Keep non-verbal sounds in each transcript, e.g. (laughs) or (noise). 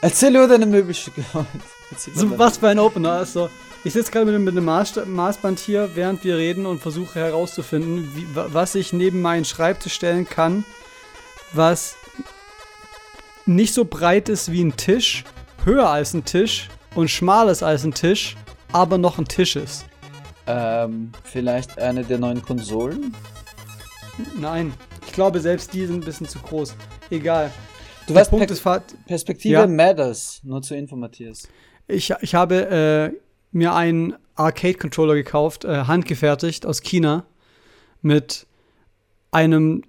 Erzähl über deine Möbelstücke. (laughs) so, was für ein Opener. Also, ich sitze gerade mit, mit einem Maß, Maßband hier, während wir reden und versuche herauszufinden, wie, was ich neben meinen Schreibtisch stellen kann, was nicht so breit ist wie ein Tisch, höher als ein Tisch und schmal ist als ein Tisch, aber noch ein Tisch ist. Ähm, vielleicht eine der neuen Konsolen? Nein, ich glaube, selbst die sind ein bisschen zu groß. Egal. Du weißt, Punkt ist Perspektive ja. matters, nur zu Matthias. Ich, ich habe äh, mir einen Arcade-Controller gekauft, äh, handgefertigt aus China, mit einem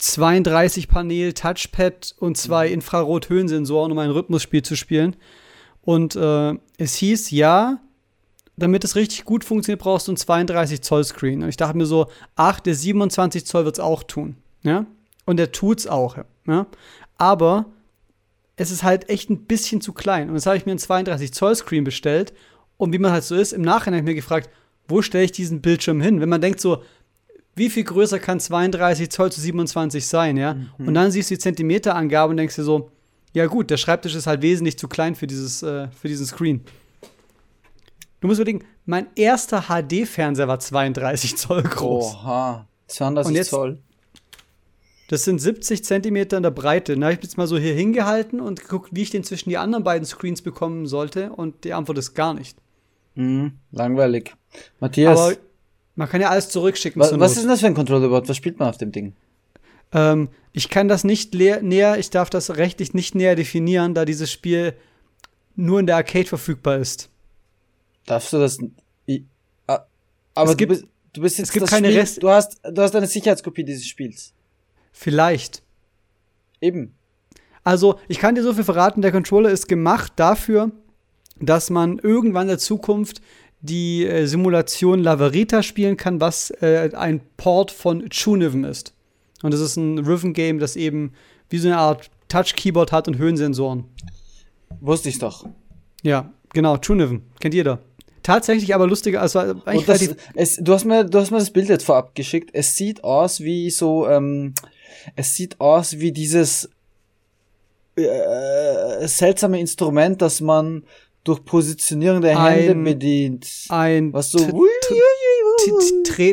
32-Panel Touchpad und zwei mhm. Infrarot-Höhensensoren, um ein Rhythmusspiel zu spielen. Und äh, es hieß, ja, damit es richtig gut funktioniert, brauchst du einen 32 Zoll Screen. Und ich dachte mir so, ach, der 27 Zoll wird es auch tun. Ja? Und der tut's auch. Ja? Aber es ist halt echt ein bisschen zu klein. Und jetzt habe ich mir einen 32 Zoll Screen bestellt. Und wie man halt so ist, im Nachhinein habe ich mir gefragt, wo stelle ich diesen Bildschirm hin? Wenn man denkt so, wie viel größer kann 32 Zoll zu 27 sein, ja? Mhm. Und dann siehst du die Zentimeterangabe und denkst dir so, ja gut, der Schreibtisch ist halt wesentlich zu klein für, dieses, äh, für diesen Screen. Du musst überlegen, mein erster HD-Fernseher war 32 Zoll groß. Oha, 32 und jetzt, Zoll. Das sind 70 Zentimeter in der Breite. Da habe ich jetzt mal so hier hingehalten und geguckt, wie ich den zwischen die anderen beiden Screens bekommen sollte. Und die Antwort ist gar nicht. Mhm, langweilig. Matthias. Aber man kann ja alles zurückschicken. Was, was ist denn das für ein Controller überhaupt? Was spielt man auf dem Ding? Ähm, ich kann das nicht näher, ich darf das rechtlich nicht näher definieren, da dieses Spiel nur in der Arcade verfügbar ist. Darfst du das? Ich, aber es gibt, du, bist, du bist jetzt es gibt keine Spiel, Rest. Du hast, du hast eine Sicherheitskopie dieses Spiels. Vielleicht. Eben. Also, ich kann dir so viel verraten, der Controller ist gemacht dafür, dass man irgendwann in der Zukunft die äh, Simulation Laverita spielen kann, was äh, ein Port von Chuniven ist. Und das ist ein Rhythm-Game, das eben wie so eine Art Touch-Keyboard hat und Höhensensoren. Wusste ich doch. Ja, genau, Chuniven. Kennt jeder. Tatsächlich aber lustiger, also eigentlich das, es, du, hast mir, du hast mir das Bild jetzt vorab geschickt. Es sieht aus wie so, ähm, es sieht aus wie dieses äh, seltsame Instrument, das man durch Positionierung der Hände ein, bedient. Ein was so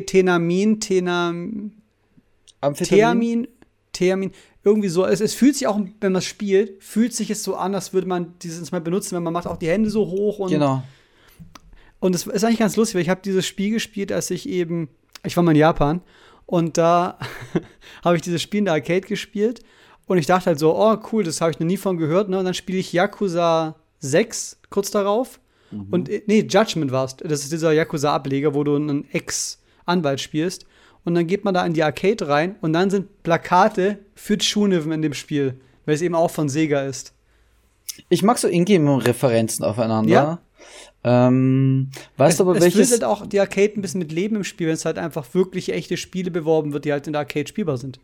Tenamin, Tenam Theamin, Theamin, irgendwie so. Es, es fühlt sich auch, wenn man es spielt, fühlt sich es so an, als würde man dieses Instrument benutzen, wenn man macht auch die Hände so hoch und genau. Und es ist eigentlich ganz lustig, weil ich habe dieses Spiel gespielt, als ich eben, ich war mal in Japan und da (laughs) habe ich dieses Spiel in der Arcade gespielt und ich dachte halt so, oh cool, das habe ich noch nie von gehört, ne? Und dann spiele ich Yakuza 6 kurz darauf. Mhm. Und nee, Judgment war es. Das ist dieser Yakuza-Ableger, wo du einen Ex-Anwalt spielst. Und dann geht man da in die Arcade rein und dann sind Plakate für Shuniven in dem Spiel, weil es eben auch von Sega ist. Ich mag so Ingame-Referenzen aufeinander. Ja. Ähm, weißt du aber es welches? Es halt auch die Arcade ein bisschen mit Leben im Spiel, wenn es halt einfach wirklich echte Spiele beworben wird, die halt in der Arcade spielbar sind.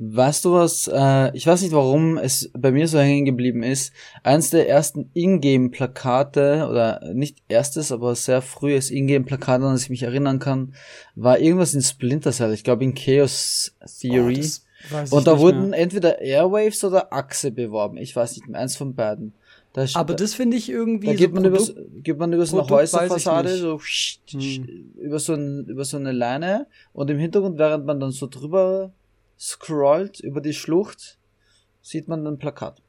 Weißt du was? Äh, ich weiß nicht, warum es bei mir so hängen geblieben ist. Eins der ersten Ingame-Plakate, oder nicht erstes, aber sehr frühes Ingame-Plakat, an das ich mich erinnern kann, war irgendwas in Splinter Cell. Ich glaube in Chaos Theory. Oh, Und da wurden mehr. entweder Airwaves oder Achse beworben. Ich weiß nicht mehr, eins von beiden. Da aber das finde ich irgendwie. Da geht, so man Produkt, über, geht man über so eine Häuserfassade, so hm. über, so ein, über so eine Leine und im Hintergrund, während man dann so drüber scrollt über die Schlucht, sieht man ein Plakat.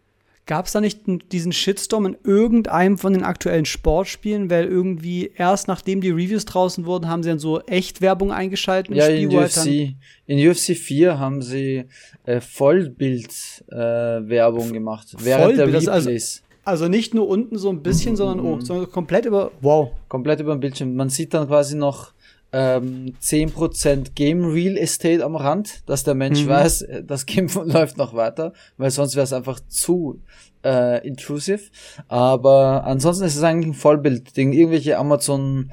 Gab es da nicht diesen Shitstorm in irgendeinem von den aktuellen Sportspielen, weil irgendwie erst nachdem die Reviews draußen wurden, haben sie dann so Echtwerbung eingeschaltet? Ja, in UFC, in UFC 4 haben sie äh, Vollbild-Werbung äh, gemacht. Während Vollbild, der Replays. Also, also, nicht nur unten so ein bisschen, sondern, oh, sondern komplett über, wow. Komplett über den Bildschirm. Man sieht dann quasi noch ähm, 10% Game Real Estate am Rand, dass der Mensch mhm. weiß, äh, das Game (laughs) läuft noch weiter, weil sonst wäre es einfach zu äh, intrusive. Aber ansonsten ist es eigentlich ein Vollbild-Ding. Irgendwelche Amazon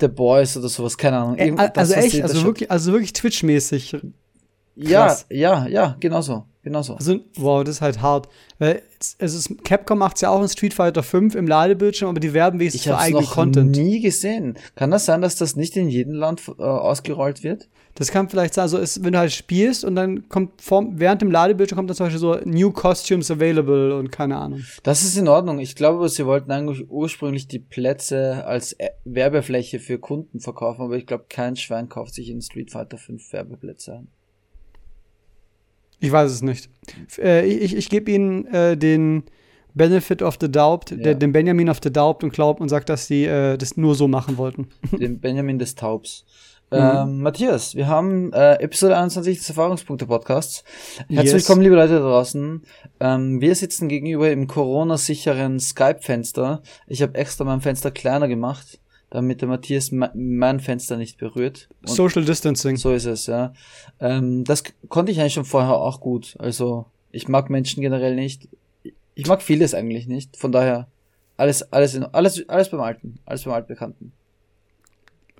The Boys oder sowas, keine Ahnung. Äh, also echt, also wirklich, also wirklich Twitch-mäßig. Ja, ja, ja, genau so. Genau so. Also, wow, das ist halt hart. Weil ist, Capcom macht es ja auch in Street Fighter 5 im Ladebildschirm, aber die werben wenigstens für eigenen Content. Ich habe nie gesehen. Kann das sein, dass das nicht in jedem Land äh, ausgerollt wird? Das kann vielleicht sein, also ist, wenn du halt spielst und dann kommt vorm, während dem Ladebildschirm kommt dann zum Beispiel so New Costumes Available und keine Ahnung. Das ist in Ordnung. Ich glaube, sie wollten eigentlich ursprünglich die Plätze als äh, Werbefläche für Kunden verkaufen, aber ich glaube, kein Schwein kauft sich in Street Fighter 5 Werbeplätze ein. Ich weiß es nicht. Äh, ich ich gebe ihnen äh, den Benefit of the Doubt, ja. der, den Benjamin of the Doubt und glaubt und sagt, dass sie äh, das nur so machen wollten. (laughs) Den Benjamin des Taubs. Mhm. Ähm, Matthias, wir haben äh, Episode 21 des Erfahrungspunkte-Podcasts. Herzlich yes. willkommen, liebe Leute da draußen. Ähm, wir sitzen gegenüber im Corona-sicheren Skype-Fenster. Ich habe extra mein Fenster kleiner gemacht, damit der Matthias mein Fenster nicht berührt. Und Social Distancing. So ist es, ja. Ähm, das konnte ich eigentlich schon vorher auch gut. Also, ich mag Menschen generell nicht. Ich mag vieles eigentlich nicht. Von daher, alles, alles, in, alles, alles beim Alten. Alles beim Altbekannten.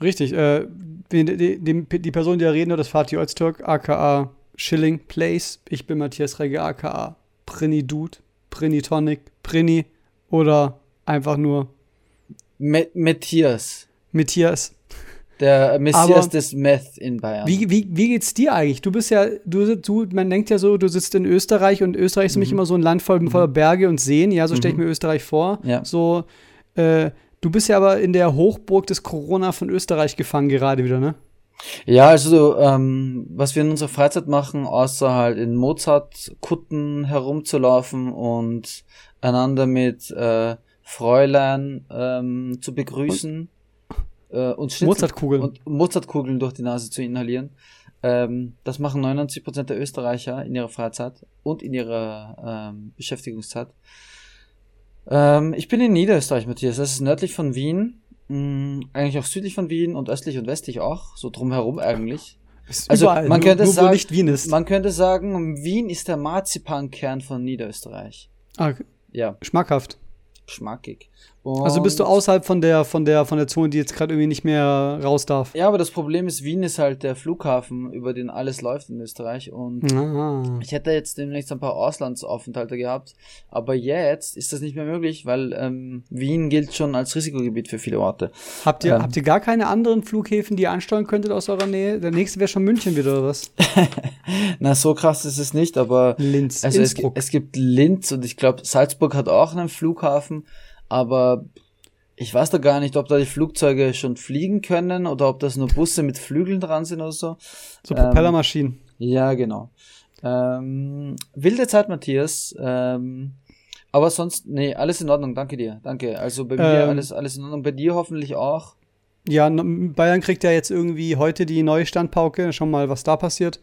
Richtig, äh, die, die, die, Person, die da reden, das Fatih Öztürk, aka Schilling Place. Ich bin Matthias Regge, aka Prinny Dude, Prinny Tonic, Prinny oder einfach nur Matthias. Matthias. Der Messias des Meth in Bayern. Wie, wie, wie geht's dir eigentlich? Du bist ja, du, du, man denkt ja so, du sitzt in Österreich und Österreich ist mhm. nämlich immer so ein Land voll, voller Berge und Seen. Ja, so stelle ich mhm. mir Österreich vor. Ja. So, äh, Du bist ja aber in der Hochburg des Corona von Österreich gefangen gerade wieder, ne? Ja, also ähm, was wir in unserer Freizeit machen, außer halt in Mozart-Kutten herumzulaufen und einander mit äh, Fräulein ähm, zu begrüßen und, äh, und Mozartkugeln und Mozartkugeln durch die Nase zu inhalieren. Ähm, das machen 99% der Österreicher in ihrer Freizeit und in ihrer ähm, Beschäftigungszeit. Ähm, ich bin in Niederösterreich, Matthias. Das ist nördlich von Wien. Mh, mm, eigentlich auch südlich von Wien und östlich und westlich auch. So drumherum eigentlich. Ist also überall, man könnte nur, sagen, nicht Wien ist. Man könnte sagen, Wien ist der Marzipankern von Niederösterreich. Ah, ja. Schmackhaft. Schmackig. Und also bist du außerhalb von der, von der, von der Zone, die jetzt gerade irgendwie nicht mehr raus darf. Ja, aber das Problem ist, Wien ist halt der Flughafen, über den alles läuft in Österreich. Und ah. ich hätte jetzt demnächst ein paar Auslandsaufenthalte gehabt. Aber jetzt ist das nicht mehr möglich, weil ähm, Wien gilt schon als Risikogebiet für viele Orte. Habt ihr, ähm, habt ihr gar keine anderen Flughäfen, die ihr ansteuern könntet aus eurer Nähe? Der nächste wäre schon München wieder, oder was? (laughs) Na, so krass ist es nicht, aber Linz, also es, es gibt Linz und ich glaube, Salzburg hat auch einen Flughafen aber ich weiß da gar nicht, ob da die Flugzeuge schon fliegen können oder ob das nur Busse mit Flügeln dran sind oder so. So Propellermaschinen. Ähm, ja, genau. Ähm, wilde Zeit, Matthias. Ähm, aber sonst, nee, alles in Ordnung, danke dir. Danke. Also bei mir ähm, alles, alles in Ordnung, bei dir hoffentlich auch. Ja, Bayern kriegt ja jetzt irgendwie heute die neue Standpauke. Schauen mal, was da passiert.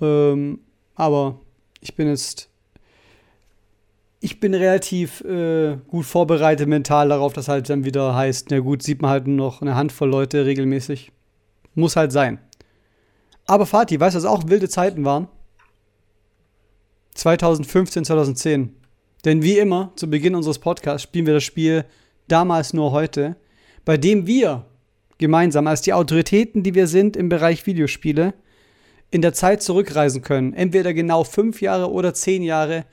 Ähm, aber ich bin jetzt ich bin relativ äh, gut vorbereitet mental darauf, dass halt dann wieder heißt, na gut, sieht man halt nur noch eine Handvoll Leute regelmäßig. Muss halt sein. Aber Fatih, weißt du, was auch wilde Zeiten waren? 2015, 2010. Denn wie immer, zu Beginn unseres Podcasts spielen wir das Spiel damals nur heute, bei dem wir gemeinsam als die Autoritäten, die wir sind im Bereich Videospiele, in der Zeit zurückreisen können. Entweder genau fünf Jahre oder zehn Jahre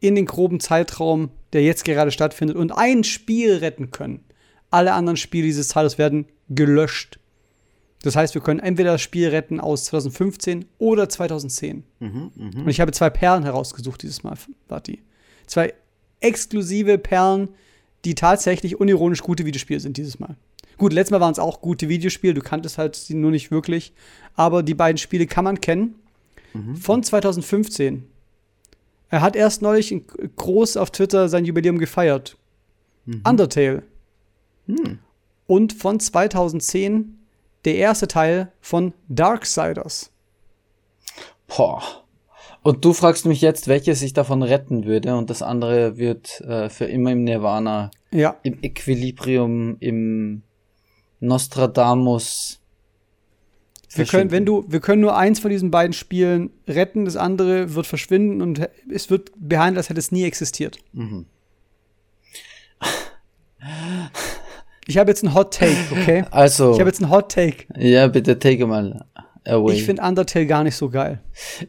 in den groben Zeitraum, der jetzt gerade stattfindet, und ein Spiel retten können. Alle anderen Spiele dieses Zeitraums werden gelöscht. Das heißt, wir können entweder das Spiel retten aus 2015 oder 2010. Mhm, mh. Und ich habe zwei Perlen herausgesucht dieses Mal, Vati. Zwei exklusive Perlen, die tatsächlich unironisch gute Videospiele sind dieses Mal. Gut, letztes Mal waren es auch gute Videospiele, du kanntest halt sie nur nicht wirklich. Aber die beiden Spiele kann man kennen. Mhm. Von 2015 er hat erst neulich groß auf Twitter sein Jubiläum gefeiert. Mhm. Undertale. Mhm. Und von 2010 der erste Teil von Darksiders. Boah. Und du fragst mich jetzt, welches ich davon retten würde und das andere wird äh, für immer im Nirvana, ja. im Equilibrium, im Nostradamus wir können, wenn du, wir können nur eins von diesen beiden Spielen retten, das andere wird verschwinden und es wird behandelt, als hätte es nie existiert. Mhm. Ich habe jetzt einen Hot Take, okay? (laughs) Also. Ich habe jetzt einen Hot Take. Ja, bitte take mal away. Ich finde Undertale gar nicht so geil.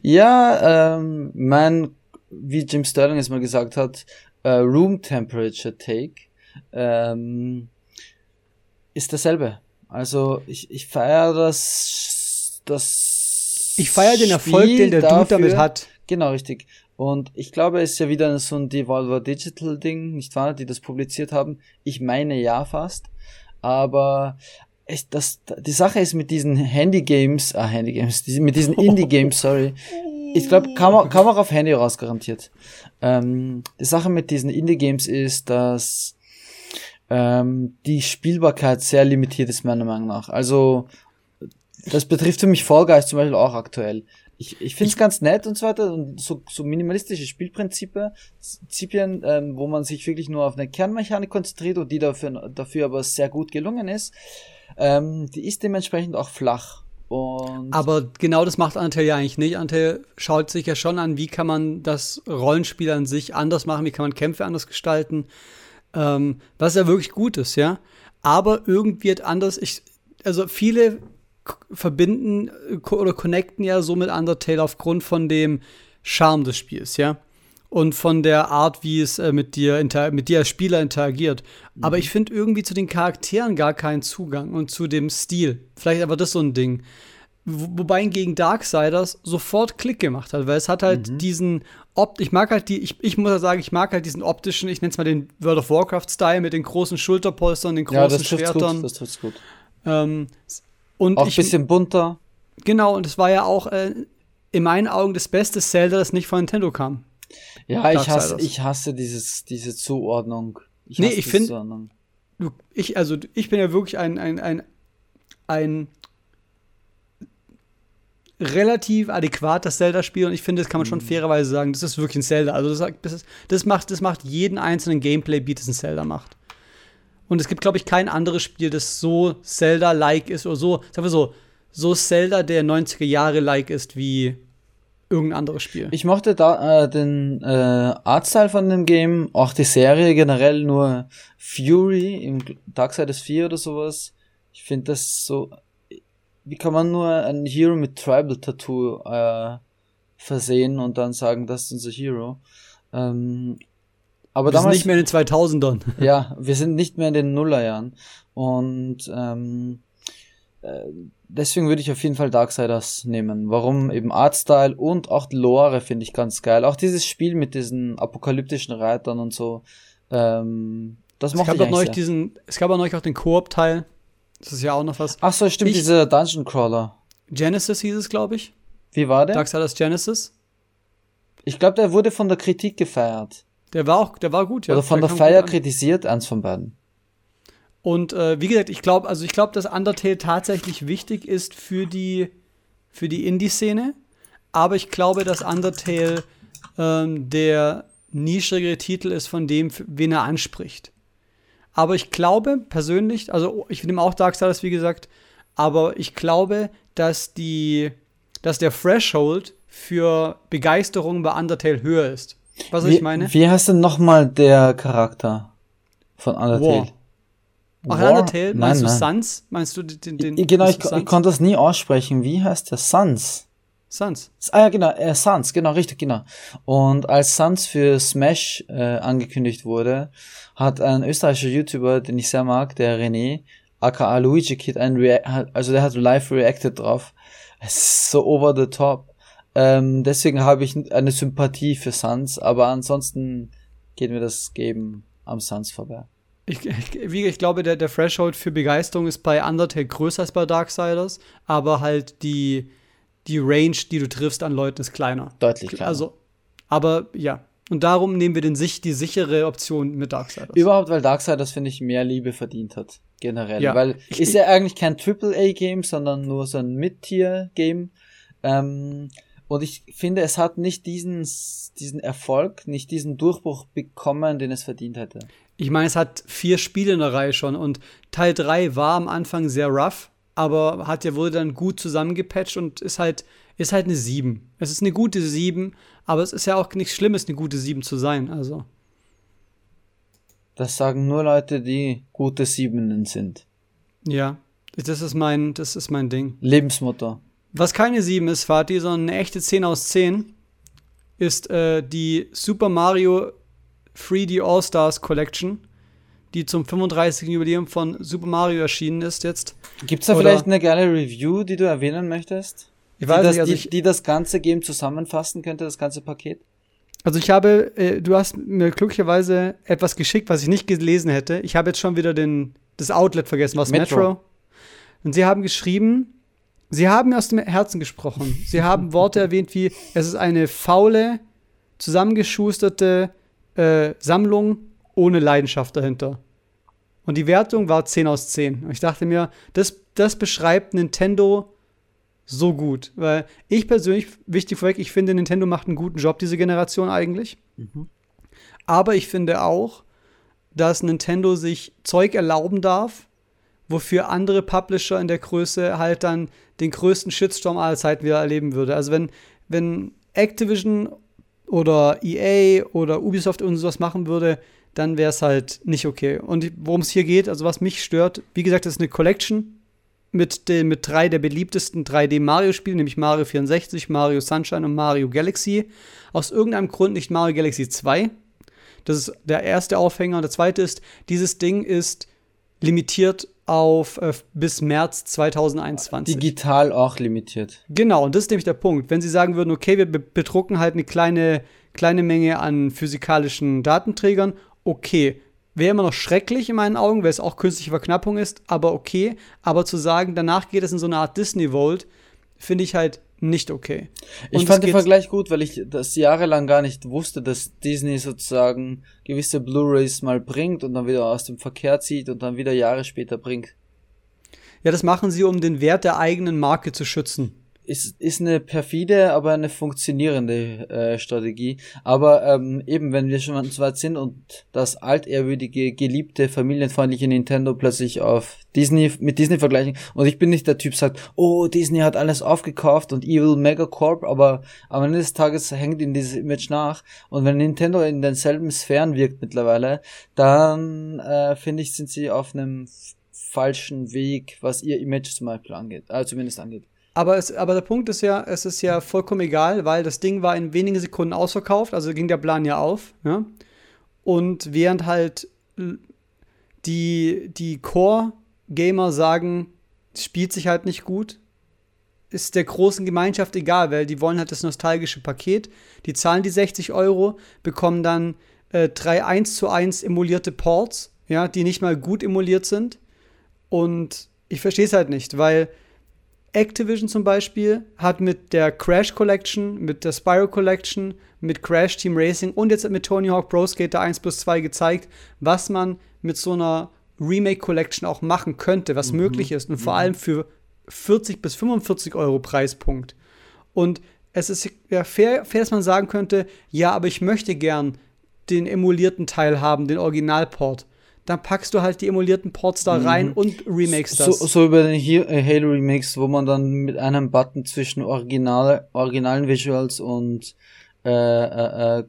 Ja, ähm, mein, wie Jim Sterling es mal gesagt hat, uh, Room Temperature Take ähm, ist dasselbe. Also ich, ich feiere das das Ich feiere den Erfolg, den der Dude damit hat. Genau, richtig. Und ich glaube, es ist ja wieder so ein Devolver Digital Ding, nicht wahr, die das publiziert haben. Ich meine ja fast. Aber es, das, die Sache ist mit diesen Handy-Games, ah, Handy-Games, mit diesen Indie-Games, sorry. Ich glaube, kam, auch- kam auch auf Handy raus, garantiert. Ähm, die Sache mit diesen Indie-Games ist, dass ähm, die Spielbarkeit sehr limitiert ist, meiner Meinung nach. Also, das betrifft für mich Fall Guys zum Beispiel auch aktuell. Ich, ich finde es ganz nett und so weiter und so, so minimalistische Spielprinzipien, Prinzipien, ähm, wo man sich wirklich nur auf eine Kernmechanik konzentriert und die dafür, dafür aber sehr gut gelungen ist, ähm, die ist dementsprechend auch flach. Und Aber genau das macht Antel ja eigentlich nicht. Antel schaut sich ja schon an, wie kann man das Rollenspiel an sich anders machen, wie kann man Kämpfe anders gestalten, ähm, was ja wirklich gut ist, ja. Aber irgendwie hat anders, ich, also viele verbinden äh, oder connecten ja so mit Undertale aufgrund von dem Charme des Spiels, ja. Und von der Art, wie es äh, mit dir mit dir als Spieler interagiert. Aber ich finde irgendwie zu den Charakteren gar keinen Zugang und zu dem Stil. Vielleicht aber das so ein Ding. Wo, wobei hingegen Darksiders sofort Klick gemacht hat, weil es hat halt diesen Opt ich mag halt die, ich, ich muss ja sagen, ich mag halt diesen optischen, ich nenne es mal den World of Warcraft-Style mit den großen Schulterpolstern, den großen ja, das Schwertern. gut, das trifft's gut. ähm, und Auch ein bisschen bunter. genau, und es war ja auch äh, in meinen Augen das beste Zelda, das nicht von Nintendo kam. Ja, ich hasse, ich hasse dieses, diese Zuordnung. Ich Nee, ich diese find- Zuordnung. Du, ich, also ich bin ja wirklich ein, ein, ein, ein relativ adäquates Zelda-Spiel und ich finde, das kann man schon fairerweise sagen, das ist wirklich ein Zelda. Also das, das, das, macht, das macht jeden einzelnen Gameplay-Beat, das ein Zelda macht. Und es gibt, glaube ich, kein anderes Spiel, das so Zelda-like ist oder so, sagen wir so, so Zelda der 90er Jahre-like ist wie irgendein anderes Spiel. Ich mochte da äh, den äh, Artstyle von dem Game, auch die Serie generell, nur Fury im Darksiders 4 oder sowas. Ich finde das so. Wie kann man nur ein Hero mit Tribal Tattoo äh, versehen und dann sagen, das ist unser Hero? Ähm, aber Wir sind damals nicht mehr in den 2000ern. (laughs) ja, wir sind nicht mehr in den Nullerjahren. Und ähm, äh, deswegen würde ich auf jeden Fall Darksiders nehmen. Warum? Eben Artstyle und auch die Lore finde ich ganz geil. Auch dieses Spiel mit diesen apokalyptischen Reitern und so. Ähm, das Es mochte gab, ich neulich diesen, es gab auch neulich auch den Koop-Teil. Das ist ja auch noch was. Ach so, stimmt, Ich- dieser Dungeon Crawler. Genesis hieß es, glaube ich. Wie war der? Darksiders Genesis. Ich glaube, der wurde von der Kritik gefeiert. Der war auch, der war gut, ja. Oder von der kam Feier kritisiert, eins von beiden. Und äh, wie gesagt, ich glaube, also ich glaube, dass Undertale tatsächlich wichtig ist für die, für die Indie-Szene. Aber ich glaube, dass Undertale ähm, der nischigere Titel ist von dem, wen er anspricht. Aber ich glaube persönlich, also ich nehme auch Darksiders, wie gesagt, aber ich glaube, dass die, dass der Threshold für Begeisterung bei Undertale höher ist. Was Wie, ich meine? wie heißt denn nochmal der Charakter von Undertale? Ach, War? Undertale? Meinst Nein, du nein. Sans? Meinst du den, den Genau, ich, ich konnte das nie aussprechen. Wie heißt der? Sans. Sans. Ah ja, genau, äh, Sans, genau, richtig, genau. Und als Sans für Smash äh, angekündigt wurde, hat ein österreichischer YouTuber, den ich sehr mag, der René, aka Luigi Kid, ein Rea hat- also der hat live reacted drauf. Es ist so over the top. Ähm, deswegen habe ich eine Sympathie für Sans, aber ansonsten geht mir das Geben am Sans vorbei. Ich, ich, wie, ich glaube, der, der Threshold für Begeisterung ist bei Undertale größer als bei Darksiders, aber halt die, die Range, die du triffst an Leuten, ist kleiner. Deutlich kleiner. Also, aber ja. Und darum nehmen wir den, sich die sichere Option mit Darksiders. Überhaupt, weil Darksiders, finde ich, mehr Liebe verdient hat. Generell. Ja. Weil Ich- ist ja eigentlich kein AAA-Game, sondern nur so ein Mid-Tier-Game. Ähm, und ich finde, es hat nicht diesen, diesen Erfolg, nicht diesen Durchbruch bekommen, den es verdient hätte. Ich meine, es hat vier Spiele in der Reihe schon und Teil 3 war am Anfang sehr rough, aber hat ja wurde dann gut zusammengepatcht und ist halt, ist halt eine 7. Es ist eine gute 7, aber es ist ja auch nichts Schlimmes, eine gute 7 zu sein. Also, Das sagen nur Leute, die gute Siebenen sind. ja, das ist mein, das ist mein Ding. Lebensmotto. Was keine 7 ist, Fatih, sondern eine echte 10 aus 10, ist äh, die Super Mario 3D All-Stars Collection, die zum 35. Jubiläum von Super Mario erschienen ist jetzt. Gibt's da Oder- vielleicht eine geile Review, die du erwähnen möchtest? Ich die, weiß das, nicht, also die, ich, die das ganze Game zusammenfassen könnte, das ganze Paket? also ich habe, äh, du hast mir glücklicherweise etwas geschickt, was ich nicht gelesen hätte. Ich habe jetzt schon wieder den, das Outlet vergessen, was Metro. Metro. Und sie haben geschrieben, sie haben mir aus dem Herzen gesprochen. Sie (laughs) haben Worte erwähnt wie, es ist eine faule, zusammengeschusterte äh, Sammlung ohne Leidenschaft dahinter. Und die Wertung war 10 aus 10. Und ich dachte mir, das, das beschreibt Nintendo so gut. Weil ich persönlich, wichtig vorweg, ich finde, Nintendo macht einen guten Job, diese Generation eigentlich. Aber ich finde auch, dass Nintendo sich Zeug erlauben darf, wofür andere Publisher in der Größe halt dann den größten Shitstorm aller Zeiten wieder erleben würde. Also wenn, wenn Activision oder EA oder Ubisoft und sowas machen würde, dann wäre es halt nicht okay. Und worum es hier geht, also was mich stört, wie gesagt, das ist eine Collection mit, den, mit drei der beliebtesten 3D-Mario-Spielen, nämlich Mario 64, Mario Sunshine und Mario Galaxy. Aus irgendeinem Grund nicht Mario Galaxy 2. Das ist der erste Aufhänger. Und der zweite ist, dieses Ding ist limitiert auf äh, bis März 2021. Digital auch limitiert. Genau, und das ist nämlich der Punkt. Wenn Sie sagen würden, okay, wir be- bedrucken halt eine kleine, kleine Menge an physikalischen Datenträgern, okay. Wäre immer noch schrecklich in meinen Augen, weil es auch künstliche Verknappung ist, aber okay. Aber zu sagen, danach geht es in so eine Art Disney Vault, finde ich halt nicht okay. Ich Und es fand den Vergleich gut, weil ich das jahrelang gar nicht wusste, dass Disney sozusagen gewisse Blu-rays mal bringt und dann wieder aus dem Verkehr zieht und dann wieder Jahre später bringt. Ja, das machen sie, um den Wert der eigenen Marke zu schützen. Ist, ist eine perfide, aber eine funktionierende äh, Strategie. Aber ähm, eben, wenn wir schon so weit sind und das altehrwürdige, geliebte, familienfreundliche Nintendo plötzlich auf Disney, mit Disney vergleichen und ich bin nicht der Typ, sagt, oh, Disney hat alles aufgekauft und Evil Megacorp, aber am Ende des Tages hängt ihnen dieses Image nach. Und wenn Nintendo in denselben Sphären wirkt mittlerweile, dann äh, finde ich, sind sie auf einem falschen Weg, was ihr Image zum Beispiel angeht, äh, zumindest angeht. Aber, es, aber der Punkt ist ja, es ist ja vollkommen egal, weil das Ding war in wenigen Sekunden ausverkauft, also ging der Plan ja auf. Ja? Und während halt die, die Core-Gamer sagen, es spielt sich halt nicht gut, ist der großen Gemeinschaft egal, weil die wollen halt das nostalgische Paket. Die zahlen die 60 Euro, bekommen dann äh, drei 1 zu 1 emulierte Ports, ja, die nicht mal gut emuliert sind. Und ich verstehe es halt nicht, weil Activision zum Beispiel hat mit der Crash Collection, mit der Spyro Collection, mit Crash Team Racing und jetzt mit Tony Hawk Pro Skater 1 plus 2 gezeigt, was man mit so einer Remake Collection auch machen könnte, was möglich ist und vor allem für 40 bis 45 Euro Preispunkt. Und es ist ja fair, fair, dass man sagen könnte, ja, aber ich möchte gern den emulierten Teil haben, den Originalport. Dann packst du halt die emulierten Ports da rein und remakes So, das. so über den äh, Halo Remix, wo man dann mit einem Button zwischen Original, originalen Visuals und äh, äh, äh,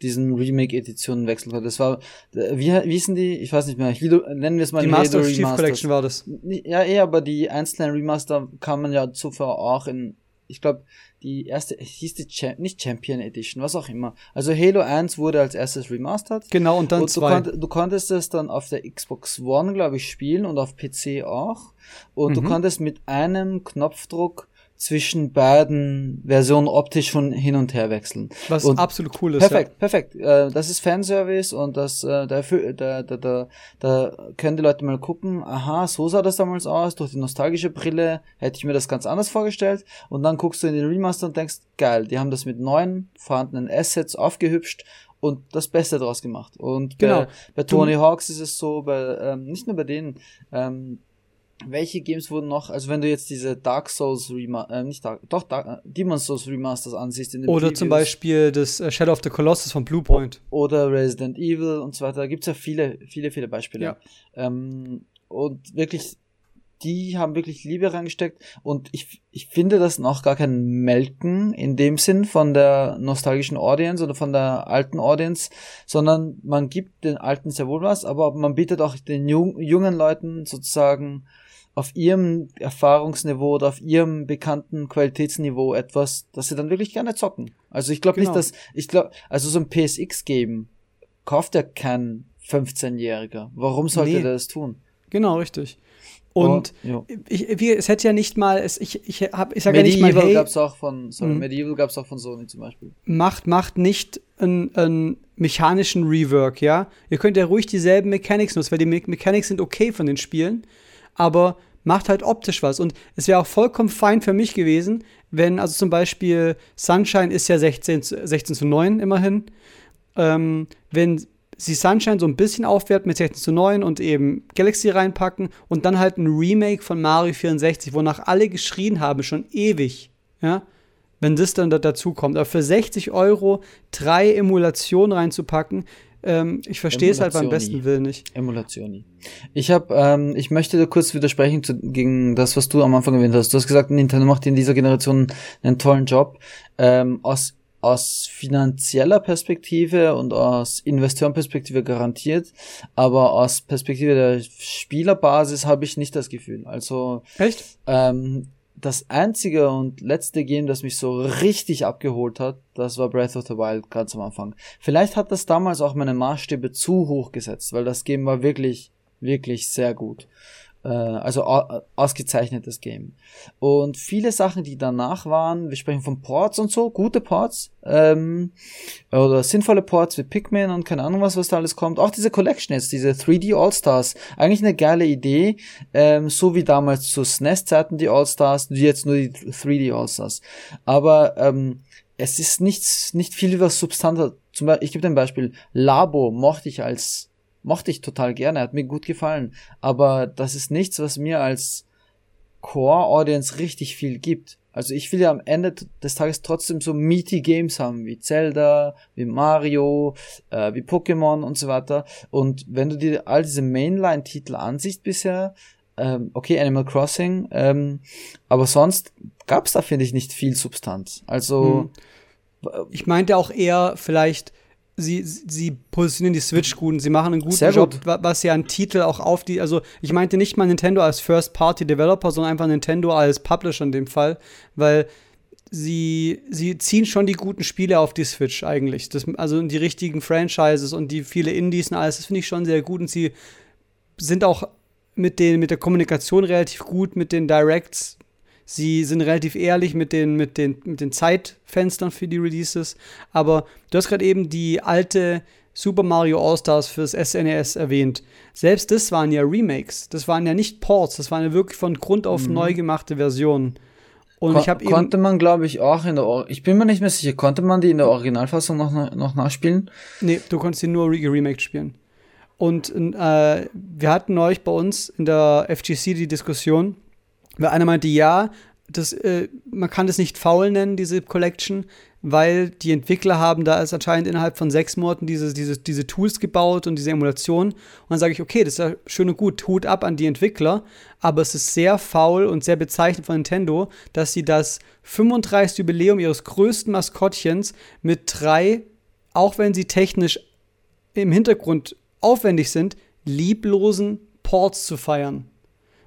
diesen Remake-Editionen wechseln kann. Das war, äh, wie, wie hießen die? Ich weiß nicht mehr. Hilo, nennen wir es mal die Master Halo Chief. Collection war das. Ja, eh, aber die einzelnen Remaster kann man ja zuvor auch in, ich glaube, die erste, hieß die, Cha nicht Champion Edition, was auch immer. Also Halo 1 wurde als erstes remastered. Genau, und dann und du, zwei. konnt, du konntest es dann auf der Xbox One, glaube ich, spielen und auf PC auch. Und du Mhm. konntest mit einem Knopfdruck zwischen beiden Versionen optisch schon hin und her wechseln. Was und absolut cool ist. Perfekt, perfekt. Äh, das ist Fanservice und das, äh, da, da, da, da können die Leute mal gucken, aha, so sah das damals aus, durch die nostalgische Brille hätte ich mir das ganz anders vorgestellt und dann guckst du in den Remaster und denkst, geil, die haben das mit neuen vorhandenen Assets aufgehübscht und das Beste draus gemacht. Und Genau. bei, bei Tony Hawks ist es so, bei, ähm, nicht nur bei denen, ähm, welche Games wurden noch, also wenn du jetzt diese Dark Souls Remaster, äh, nicht Dark, doch Dark, Demon's Souls Remasters ansiehst in den Oder zum Previews. Beispiel das äh, Shadow of the Colossus von Bluepoint. oder Resident Evil und so weiter. Da gibt's ja viele, viele, viele Beispiele. Ja. Ähm, und wirklich, die haben wirklich Liebe reingesteckt und ich, ich finde das noch gar kein Melken in dem Sinn von der nostalgischen Audience oder von der alten Audience, sondern man gibt den Alten sehr wohl was, aber man bietet auch den jung, jungen Leuten sozusagen auf ihrem Erfahrungsniveau oder auf ihrem bekannten Qualitätsniveau etwas, das sie dann wirklich gerne zocken. Also ich glaube Genau. nicht, dass, ich glaube, also so ein PSX-Game kauft ja kein 15-Jähriger. Warum sollte nee. der das tun? Genau, richtig. Und oh, ich, wie, es hätte ja nicht mal, es, ich, ich, hab, ich sage ja nicht mal, hey, gab's auch von, sorry, mhm. Medieval gab es auch von Sony zum Beispiel. Macht, macht nicht einen mechanischen Rework, ja. Ihr könnt ja ruhig dieselben Mechanics nutzen, weil die Me Mechanics sind okay von den Spielen, aber macht halt optisch was. Und es wäre auch vollkommen fein für mich gewesen, wenn, also zum Beispiel Sunshine ist ja 16, 16 zu 9 immerhin, ähm, wenn sie Sunshine so ein bisschen aufwerten mit 16 zu 9 und eben Galaxy reinpacken und dann halt ein Remake von Mario 64, wonach alle geschrien haben, schon ewig, ja, wenn das dann da dazu kommt. Aber für 60 Euro drei Emulationen reinzupacken, ähm, ich verstehe es halt beim besten Willen nicht. Emulation. Ich habe, ähm, ich möchte da kurz widersprechen zu, gegen das, was du am Anfang erwähnt hast. Du hast gesagt, Nintendo macht in dieser Generation einen tollen Job. Ähm, aus aus finanzieller Perspektive und aus Investorenperspektive garantiert, aber aus Perspektive der Spielerbasis habe ich nicht das Gefühl. Also echt? Ähm, das einzige und letzte Game, das mich so richtig abgeholt hat, das war Breath of the Wild ganz am Anfang. Vielleicht hat das damals auch meine Maßstäbe zu hoch gesetzt, weil das Game war wirklich, wirklich sehr gut. Äh, also ausgezeichnetes Game. Und viele Sachen, die danach waren, wir sprechen von Ports und so, gute Ports, ähm, oder sinnvolle Ports wie Pikmin und keine Ahnung was, was da alles kommt. Auch diese Collection jetzt, diese 3D All-Stars, eigentlich eine geile Idee, ähm, so wie damals zu SNES-Zeiten die All-Stars, jetzt nur die 3D All-Stars. Aber ähm, es ist nichts, nicht viel über Substanz. Zum Beispiel, ich gebe dir ein Beispiel. Labo mochte ich als mochte ich total gerne, hat mir gut gefallen. Aber das ist nichts, was mir als Core-Audience richtig viel gibt. Also ich will ja am Ende des Tages trotzdem so meaty Games haben, wie Zelda, wie Mario, äh, wie Pokémon und so weiter. Und wenn du dir all diese Mainline-Titel ansiehst bisher, ähm, okay, Animal Crossing, ähm, aber sonst gab's da, finde ich, nicht viel Substanz. Also. Hm. Ich meinte auch eher vielleicht sie, sie positionieren die Switch gut und sie machen einen guten Sehr Job, gut. was ja ein Titel auch auf die, also ich meinte nicht mal Nintendo als First-Party-Developer, sondern einfach Nintendo als Publisher in dem Fall, weil sie, sie ziehen schon die guten Spiele auf die Switch eigentlich. Das, also die richtigen Franchises und die viele Indies und alles, das finde ich schon sehr gut und sie sind auch mit, den, mit der Kommunikation relativ gut, mit den Directs Sie sind relativ ehrlich mit den, mit den, mit den Zeitfenstern für die Releases. Aber du hast gerade eben die alte Super Mario All-Stars fürs SNES e erwähnt. Selbst das waren ja Remakes. Das waren ja nicht Ports. Das waren ja wirklich von Grund auf mhm. neu gemacht Versionen. Und Kon ich habe konnte man, glaube ich, auch in der, Or ich bin mir nicht mehr sicher, konnte man die in der Originalfassung noch, noch nachspielen? Nee, du konntest die nur remaked spielen. Und äh, wir hatten neulich bei uns in der FGC die Diskussion, weil einer meinte, ja, das, äh, man kann das nicht faul nennen, diese Collection, weil die Entwickler haben da ist anscheinend innerhalb von sechs Monaten diese, diese, diese Tools gebaut und diese Emulation. Und dann sage ich, okay, das ist ja schön und gut, Hut ab an die Entwickler, aber es ist sehr faul und sehr bezeichnend von Nintendo, dass sie das 35. Jubiläum ihres größten Maskottchens mit drei, auch wenn sie technisch im Hintergrund aufwendig sind, lieblosen Ports zu feiern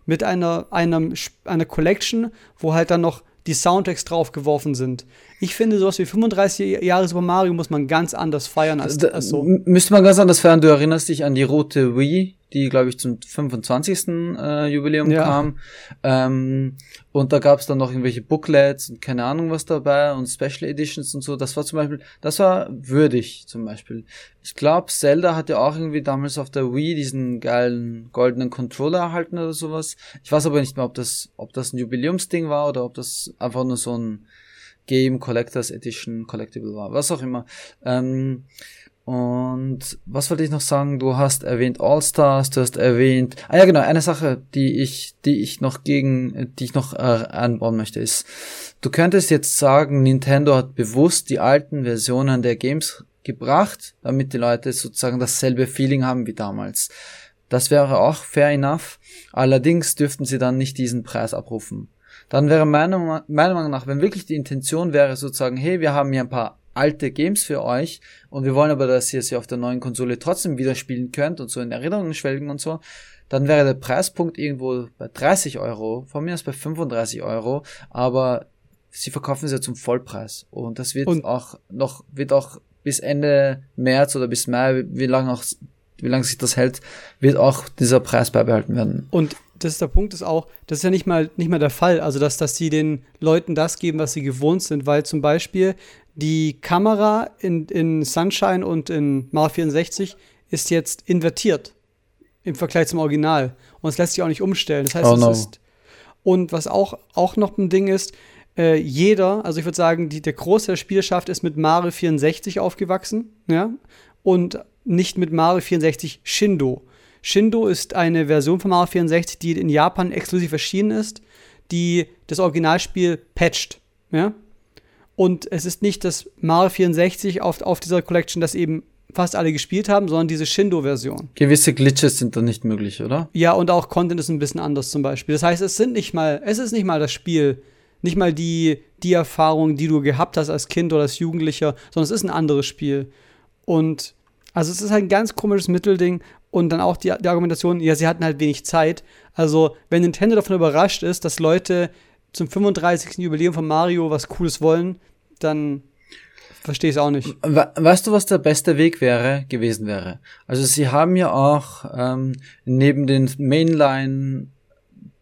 mit einer, einem, einer Collection, wo halt dann noch die Soundtracks draufgeworfen sind. Ich finde, sowas wie 35 Jahre Super Mario muss man ganz anders feiern als, als so. Müsste man ganz anders feiern. Du erinnerst dich an die rote Wii, die, glaube ich, zum 25. Äh, Jubiläum ja. kam. Ähm, und da gab es dann noch irgendwelche Booklets und keine Ahnung was dabei und Special Editions und so. Das war zum Beispiel, das war würdig zum Beispiel. Ich glaube, Zelda hat ja auch irgendwie damals auf der Wii diesen geilen goldenen Controller erhalten oder sowas. Ich weiß aber nicht mehr, ob das, ob das ein Jubiläumsding war oder ob das einfach nur so ein Game Collectors Edition Collectible war. Was auch immer. Ähm, und was wollte ich noch sagen? Du hast erwähnt All-Stars, du hast erwähnt. Ah ja, genau, eine Sache, die ich, die ich noch gegen, die ich noch äh, anbauen möchte, ist, du könntest jetzt sagen, Nintendo hat bewusst die alten Versionen der Games gebracht, damit die Leute sozusagen dasselbe Feeling haben wie damals. Das wäre auch fair enough. Allerdings dürften sie dann nicht diesen Preis abrufen. Dann wäre meiner, meiner Meinung nach, wenn wirklich die Intention wäre, sozusagen, hey, wir haben hier ein paar alte Games für euch. Und wir wollen aber, dass ihr sie auf der neuen Konsole trotzdem wieder spielen könnt und so in Erinnerungen schwelgen und so, dann wäre der Preispunkt irgendwo bei 30 Euro, von mir aus bei 35 Euro, aber sie verkaufen sie ja zum Vollpreis. Und das wird und auch noch, wird auch bis Ende März oder bis Mai, wie lange auch wie lange sich das hält, wird auch dieser Preis beibehalten werden. Und das ist der Punkt ist auch, das ist ja nicht mal, nicht mal der Fall, also dass, dass sie den Leuten das geben, was sie gewohnt sind, weil zum Beispiel die Kamera in, in Sunshine und in Mario 64 ist jetzt invertiert im Vergleich zum Original. Und es lässt sich auch nicht umstellen. Das heißt, Oh es no. ist. Und was auch, auch noch ein Ding ist, äh, jeder, also ich würde sagen, die, der Großteil der Spielerschaft ist mit Mario 64 aufgewachsen, ja, und nicht mit Mario 64 Shindo. Shindo ist eine Version von Mario 64, die in Japan exklusiv erschienen ist, die das Originalspiel patcht, ja. Und es ist nicht das Mario 64 auf, auf dieser Collection, das eben fast alle gespielt haben, sondern diese Shindo-Version. Gewisse Glitches sind dann nicht möglich, oder? Ja, und auch Content ist ein bisschen anders zum Beispiel. Das heißt, es sind nicht mal, es ist nicht mal das Spiel, nicht mal die, die Erfahrung, die du gehabt hast als Kind oder als Jugendlicher, sondern es ist ein anderes Spiel. Und also es ist halt ein ganz komisches Mittelding und dann auch die, die Argumentation, ja, sie hatten halt wenig Zeit. Also, wenn Nintendo davon überrascht ist, dass Leute zum 35. Jubiläum von Mario was Cooles wollen, dann verstehe ich es auch nicht. We weißt du, was der beste Weg wäre, gewesen wäre? Also sie haben ja auch ähm, neben den Mainline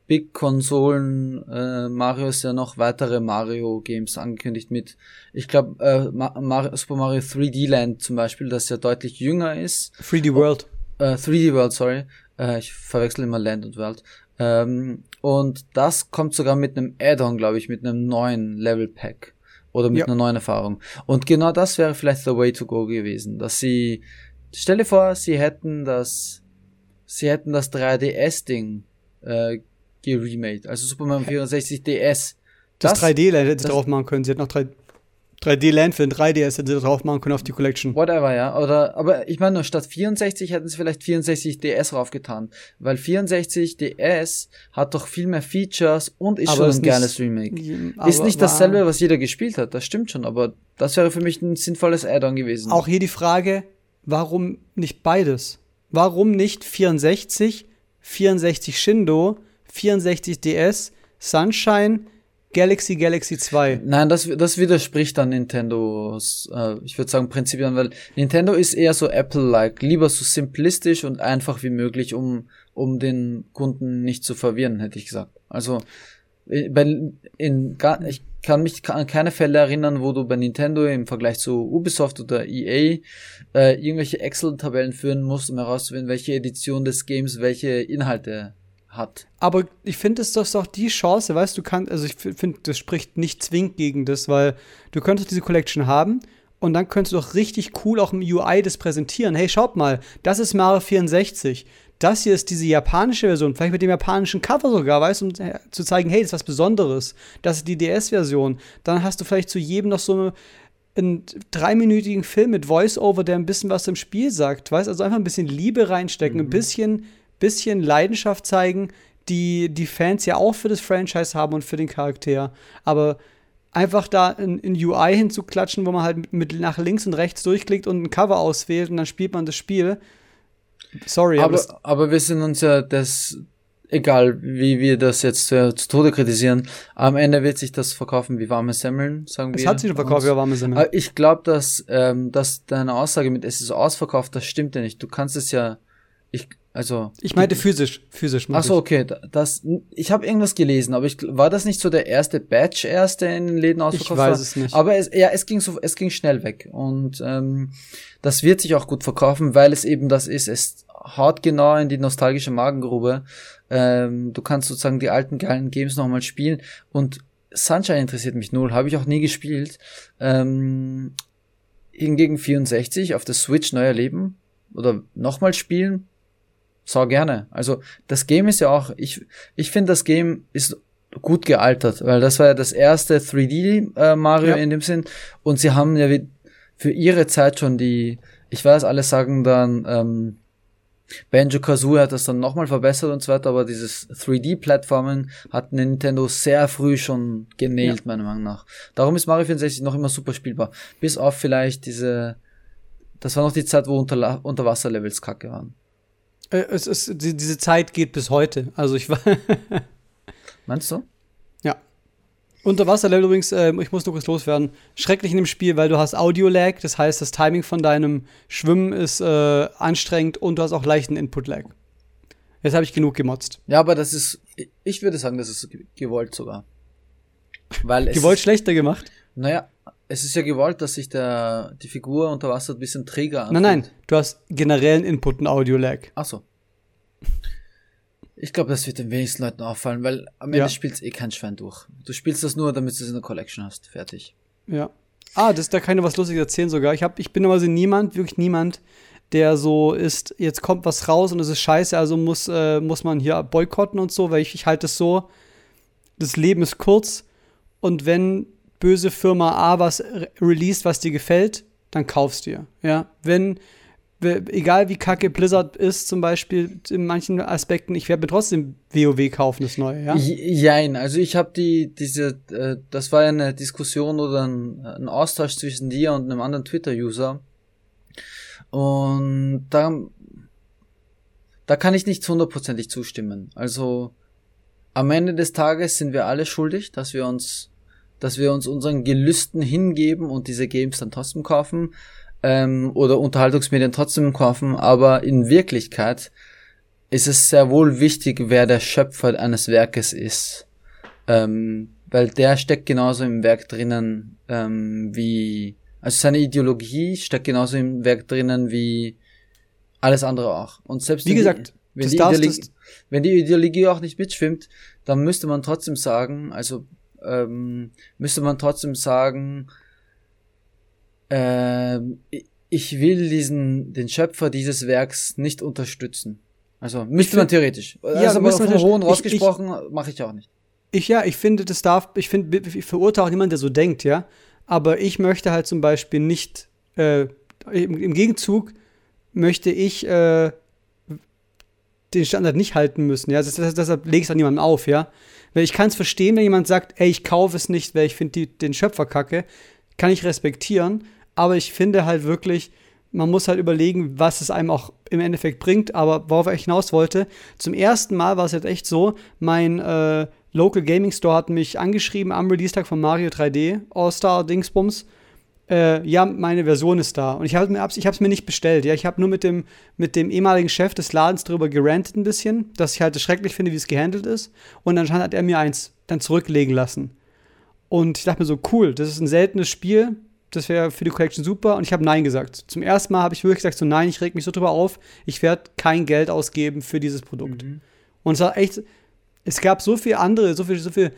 Big Konsolen äh, Marios ja noch weitere Mario Games angekündigt mit, ich glaube, äh, Ma Mario, Super Mario 3D Land zum Beispiel, das ja deutlich jünger ist. 3D World. Äh, 3D World, sorry. Äh, ich verwechsel immer Land und World. Ähm, und das kommt sogar mit einem Add-on, glaube ich, mit einem neuen Level Pack. Oder mit Ja. einer neuen Erfahrung. Und genau das wäre vielleicht the way to go gewesen. Dass sie, stell dir vor, sie hätten das, sie hätten das 3DS-Ding, äh, geremade. Also Super Mario 64 DS. Das, 3D-Land hätte sie das- drauf machen können. Sie hätten noch 3, 3D-Land für den 3DS hätte sie drauf machen können auf die Collection. Whatever, ja. Oder, aber ich meine, nur statt 64 hätten sie vielleicht 64 DS raufgetan. Weil 64 DS hat doch viel mehr Features und ist Aber schon ist ein geiles Remake. Ist nicht dasselbe, was jeder gespielt hat, das stimmt schon, aber das wäre für mich ein sinnvolles Add-on gewesen. Auch hier die Frage, warum nicht beides? Warum nicht 64, 64 Shindo, 64 DS, Sunshine, Galaxy, Galaxy 2? Nein, das, das widerspricht dann Nintendos, äh, ich würde sagen, Prinzipien, weil Nintendo ist eher so Apple-like, lieber so simplistisch und einfach wie möglich, um, um den Kunden nicht zu verwirren, hätte ich gesagt. Also, äh, bei, in, ga- ich kann mich an keine Fälle erinnern, wo du bei Nintendo im Vergleich zu Ubisoft oder EA äh, irgendwelche Excel-Tabellen führen musst, um herauszufinden, welche Edition des Games welche Inhalte hat. Aber ich finde, es ist doch die Chance, weißt du, kannst, also ich finde, das spricht nicht zwingend gegen das, weil du könntest diese Collection haben und dann könntest du doch richtig cool auch im UI das präsentieren. Hey, schaut mal, das ist Mario 64. Das hier ist diese japanische Version, vielleicht mit dem japanischen Cover sogar, weißt du, um äh, zu zeigen, hey, das ist was Besonderes. Das ist die DS-Version. Dann hast du vielleicht zu jedem noch so eine einen dreiminütigen Film mit Voice-Over, der ein bisschen was im Spiel sagt, weißt also einfach ein bisschen Liebe reinstecken, ein bisschen, bisschen Leidenschaft zeigen, die die Fans ja auch für das Franchise haben und für den Charakter. Aber einfach da ein, ein UI hinzuklatschen, wo man halt mit, mit nach links und rechts durchklickt und ein Cover auswählt und dann spielt man das Spiel. Sorry, aber, Aber, aber wir sind uns ja das, egal wie wir das jetzt äh, zu Tode kritisieren, am Ende wird sich das verkaufen wie warme Semmeln, sagen es wir. hat sich schon verkauft, ja, warme Semmeln. Aber ich glaube, dass, ähm, dass deine Aussage mit es ist ausverkauft, das stimmt ja nicht. Du kannst es ja, ich, also. Ich meinte physisch, physisch. Ach so, okay, da- das, ich habe irgendwas gelesen, aber ich, war das nicht so der erste Batch erst, der in den Läden ausverkauft war? weiß es nicht. Aber es, ja, es ging so, es ging schnell weg und ähm, das wird sich auch gut verkaufen, weil es eben das ist. Es haut genau in die nostalgische Magengrube. Ähm, du kannst sozusagen die alten geilen Games nochmal spielen und Sunshine interessiert mich null, habe ich auch nie gespielt. Ähm, hingegen 64 auf der Switch neu erleben oder nochmal spielen, sau gerne. Also das Game ist ja auch, ich, ich finde das Game ist gut gealtert, weil das war ja das erste 3D äh, Mario Ja. in dem Sinn und sie haben ja wie- für ihre Zeit schon die, ich weiß, alle sagen dann, ähm, Banjo Kazooie hat das dann nochmal verbessert und so weiter, aber dieses 3D-Plattformen hat Nintendo sehr früh schon genäht, meiner Meinung nach. Darum ist Mario 64 noch immer super spielbar. Bis auf vielleicht diese, das war noch die Zeit, wo Unter Unterwasserlevels kacke waren. Äh, es ist, die, diese Zeit geht bis heute. Also ich war. (laughs) Meinst du? Ja. Unterwasserlevel übrigens, äh, ich muss nur kurz loswerden, schrecklich in dem Spiel, weil du hast Audio-Lag, das heißt, das Timing von deinem Schwimmen ist äh, anstrengend und du hast auch leichten Input-Lag. Jetzt habe ich genug gemotzt. Ja, aber das ist, ich würde sagen, das ist gewollt sogar. Weil es gewollt schlechter gemacht? Naja, es ist ja gewollt, dass sich der, die Figur unter Wasser ein bisschen träger anfühlt. Nein, nein, du hast generellen Input und Audio-Lag. Ach so. Ich glaube, das wird den wenigsten Leuten auffallen, weil am Ende ja. spielst eh kein Schwein durch. Du spielst das nur, damit du es in der Collection hast. Fertig. Ja. Ah, das, da kann ich was Lustiges erzählen sogar. Ich, hab, ich bin aber so niemand, wirklich niemand, der so ist, jetzt kommt was raus und es ist scheiße, also muss, äh, muss man hier boykotten und so, weil ich, ich halte es so, das Leben ist kurz und wenn böse Firma A was released, was dir gefällt, dann kaufst dir. Ja, wenn egal wie kacke Blizzard ist, zum Beispiel in manchen Aspekten, ich werde mir trotzdem WoW kaufen, das neue, ja? Jein, also ich habe die, diese, äh, das war ja eine Diskussion oder ein, ein Austausch zwischen dir und einem anderen Twitter-User. Und da, da kann ich nicht hundertprozentig zustimmen. Also am Ende des Tages sind wir alle schuldig, dass wir uns, dass wir uns unseren Gelüsten hingeben und diese Games dann trotzdem kaufen ähm, oder Unterhaltungsmedien trotzdem kaufen, aber in Wirklichkeit ist es sehr wohl wichtig, wer der Schöpfer eines Werkes ist. Ähm, weil der steckt genauso im Werk drinnen ähm, wie, also seine Ideologie steckt genauso im Werk drinnen wie alles andere auch. Und selbst wie gesagt, die, wenn, die Ideologie, wenn die Ideologie auch nicht mitschwimmt, dann müsste man trotzdem sagen, also ähm, müsste man trotzdem sagen, äh, ich will diesen, den Schöpfer dieses Werks nicht unterstützen. Also müsste man theoretisch. Ja, also aber vom Hohen rausgesprochen mache ich auch nicht. Ich ja, ich finde, das darf, ich finde, ich verurteile auch niemand, der so denkt, ja. Aber ich möchte halt zum Beispiel nicht, äh, im, im, Gegenzug möchte ich äh, den Standard nicht halten müssen, ja. Das, das, deshalb lege ich es an niemandem auf, ja. Weil ich kann es verstehen, wenn jemand sagt, ey, ich kaufe es nicht, weil ich finde den Schöpfer kacke, kann ich respektieren aber ich finde halt wirklich, man muss halt überlegen, was es einem auch im Endeffekt bringt. Aber worauf ich hinaus wollte, zum ersten Mal war es jetzt echt so, mein äh, Local Gaming Store hat mich angeschrieben am Release-Tag von Mario 3D, All-Star Dingsbums. Äh, ja, meine Version ist da. Und ich habe es mir, mir nicht bestellt. Ja, ich habe nur mit dem, mit dem ehemaligen Chef des Ladens darüber gerantet ein bisschen, dass ich halt schrecklich finde, wie es gehandelt ist. Und anscheinend hat er mir eins dann zurücklegen lassen. Und ich dachte mir so, cool, das ist ein seltenes Spiel das wäre für die Collection super. Und ich habe Nein gesagt. Zum ersten Mal habe ich wirklich gesagt, so nein, ich reg mich so drüber auf, ich werde kein Geld ausgeben für dieses Produkt. Mhm. Und es war echt, es gab so viele andere, so viele, so viele,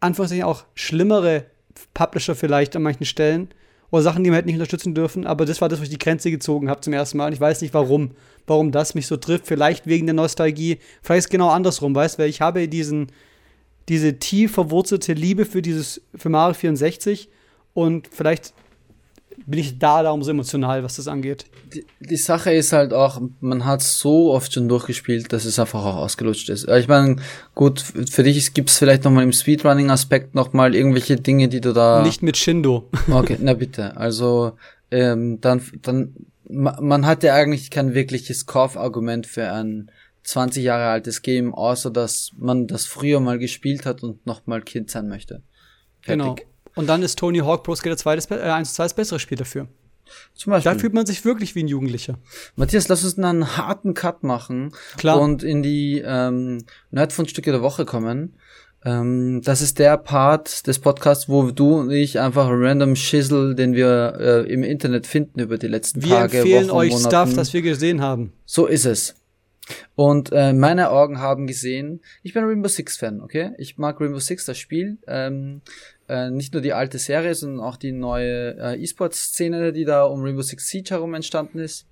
Anführungszeichen auch schlimmere Publisher vielleicht an manchen Stellen oder Sachen, die man hätte nicht unterstützen dürfen, aber das war das, wo ich die Grenze gezogen habe zum ersten Mal. Und ich weiß nicht warum, warum das mich so trifft, vielleicht wegen der Nostalgie, vielleicht ist genau andersrum, weißt, weil ich habe diesen diese tief verwurzelte Liebe für dieses für Mario 64 und vielleicht bin ich da darum so emotional, was das angeht. Die, die Sache ist halt auch, man hat so oft schon durchgespielt, dass es einfach auch ausgelutscht ist. Ich meine, gut, für dich gibt es vielleicht nochmal im Speedrunning-Aspekt nochmal irgendwelche Dinge, die du da. Nicht mit Shindo. (laughs) Okay, na bitte. Also, ähm, dann, dann, man hat ja eigentlich kein wirkliches Kaufargument für ein 20 Jahre altes Game, außer dass man das früher mal gespielt hat und nochmal Kind sein möchte. Fertig. Genau. Und dann ist Tony Hawk Pro Skater 2 das, äh, 1 2 das bessere Spiel dafür. Zum Beispiel. Da fühlt man sich wirklich wie ein Jugendlicher. Matthias, lass uns einen harten Cut machen Klar. und in die ähm, Nerdfundstücke der Woche kommen. Ähm, das ist der Part des Podcasts, wo du und ich einfach random Schissel, den wir äh, im Internet finden über die letzten wir Tage, empfehlen Wochen, euch Monaten. Stuff, das wir gesehen haben. So ist es. Und äh, meine Augen haben gesehen, ich bin Rainbow Six Fan, okay? Ich mag Rainbow Six, das Spiel. Ähm, äh, nicht nur die alte Serie, sondern auch die neue äh, E-Sport-Szene, die da um Rainbow Six Siege herum entstanden ist.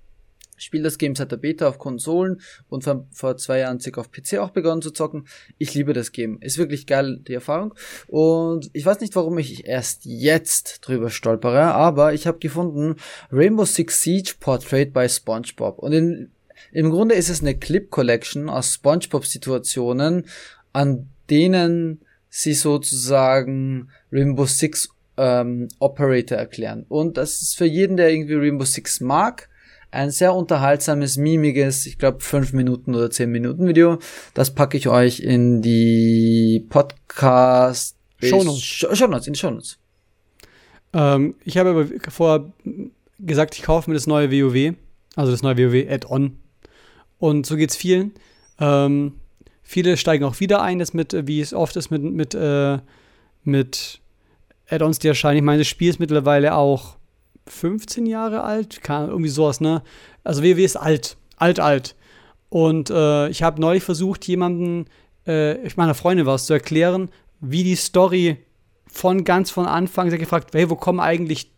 Ich spiele das Game seit der Beta auf Konsolen und vor, vor zwei Jahren circa auf PC auch begonnen zu zocken. Ich liebe das Game. Ist wirklich geil, die Erfahrung. Und ich weiß nicht, warum ich erst jetzt drüber stolpere, aber ich habe gefunden Rainbow Six Siege Portrait by SpongeBob. Und in, im Grunde ist es eine Clip Collection aus SpongeBob-Situationen, an denen sie sozusagen Rainbow Six ähm, Operator erklären. Und das ist für jeden, der irgendwie Rainbow Six mag, ein sehr unterhaltsames, mimiges, ich glaube fünf Minuten oder zehn Minuten Video. Das packe ich euch in die Podcast Shownotes. Shownotes, in die Shownotes. Ähm, ich habe aber vorher gesagt, ich kaufe mir das neue WoW, also das neue WoW Add-on. Und so geht es vielen. Ähm, viele steigen auch wieder ein, das mit, wie es oft ist, mit, mit, äh, mit Add-ons, die erscheinen. Ich meine, das Spiel ist mittlerweile auch 15 Jahre alt, kann, irgendwie sowas, ne? Also WoW ist alt, alt, alt. Und äh, ich habe neulich versucht, jemanden, äh, ich meiner Freundin war es, zu erklären, wie die Story von ganz von Anfang, sie hat gefragt, hey, wo kommen eigentlich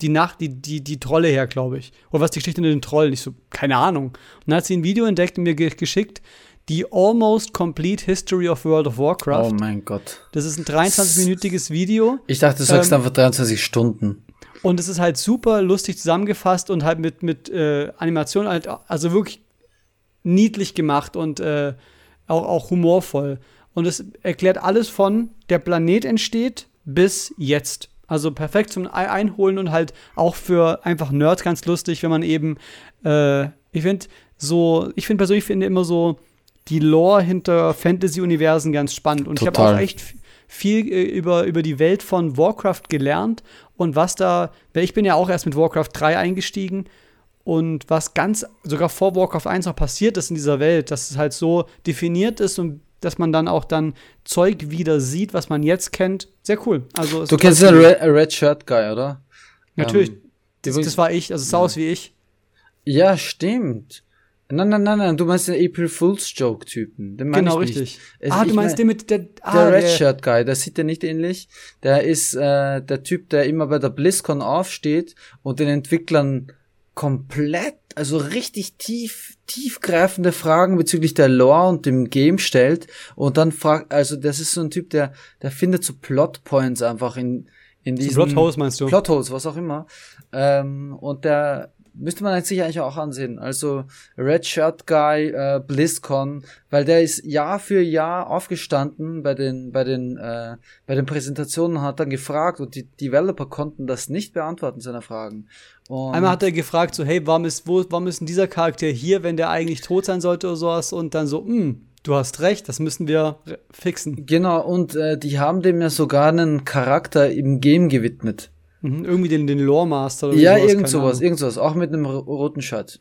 die Nacht, die, die, die Trolle her, glaube ich. Oder was die Geschichte mit den Trollen? Ich so, keine Ahnung. Und dann hat sie ein Video entdeckt und mir ge geschickt, die Almost Complete History of World of Warcraft. Oh mein Gott. Das ist ein 23-minütiges Video. Ich dachte, du sagst ähm, einfach 23 Stunden. Und es ist halt super lustig zusammengefasst und halt mit, mit äh, Animation halt, also wirklich niedlich gemacht und äh, auch, auch humorvoll. Und es erklärt alles von der Planet entsteht bis jetzt. Also perfekt zum Einholen und halt auch für einfach Nerds ganz lustig, wenn man eben, äh, ich finde so, ich finde persönlich finde immer so die Lore hinter Fantasy-Universen ganz spannend. Und Total. ich habe auch echt viel äh, über, über die Welt von Warcraft gelernt und was da, weil ich bin ja auch erst mit Warcraft 3 eingestiegen und was ganz, sogar vor Warcraft 1 noch passiert ist in dieser Welt, dass es halt so definiert ist und dass man dann auch dann Zeug wieder sieht, was man jetzt kennt. Sehr cool. Also, du kennst den Red, Red, Shirt Guy, oder? Natürlich. Ähm, das, das, war ich, also es sah ja. aus wie ich. Ja, stimmt. Nein, nein, nein, nein, du meinst den April Fool's Joke Typen. Den genau, richtig. Es, ah, du meinst mein, den mit der ah, der Red Shirt Guy, der sieht ja nicht ähnlich. Der ist äh, der Typ, der immer bei der BlizzCon aufsteht und den Entwicklern komplett, also richtig tief, tiefgreifende Fragen bezüglich der Lore und dem Game stellt und dann fragt, also das ist so ein Typ, der, der findet so Plotpoints einfach in, in diesen Plotholes meinst du? Plotholes, was auch immer. Ähm, und der müsste man sich eigentlich auch ansehen. Also Red Shirt Guy, äh, BlizzCon, weil der ist Jahr für Jahr aufgestanden bei den bei den äh, bei den Präsentationen hat dann gefragt und die Developer konnten das nicht beantworten seiner Fragen. Und Einmal hat er gefragt so hey, warum ist wo warum ist denn dieser Charakter hier, wenn der eigentlich tot sein sollte oder sowas und dann so hm, Du hast recht, das müssen wir fixen. Genau, und äh, die haben dem ja sogar einen Charakter im Game gewidmet. Mhm, irgendwie den, den Lore Master oder Ja, sowas, irgend sowas, irgend sowas. Auch mit einem roten Shirt.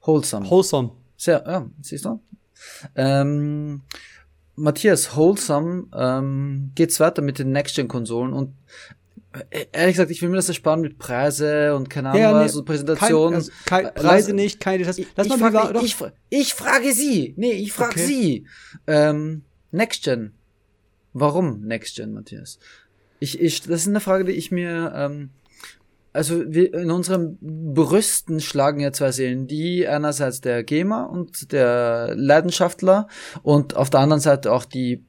Wholesome. Wholesome. Sehr, ja, siehst du? Ähm, Matthias, Wholesome ähm, geht's weiter mit den Next-Gen-Konsolen und äh, ehrlich gesagt, ich will mir das ersparen mit Preise und keine Ahnung, ja, nee, so Präsentationen. Also kein, Preise nicht, keine Details. Lass ich, mal frage, ich, ich, frage Sie. Nee, ich frage okay. Sie. Ähm, Next Gen. Warum Next Gen, Matthias? Ich, ich, das ist eine Frage, die ich mir, ähm, also wir, in unseren Brüsten schlagen ja zwei Seelen, die einerseits der Gamer und der Leidenschaftler und auf der anderen Seite auch die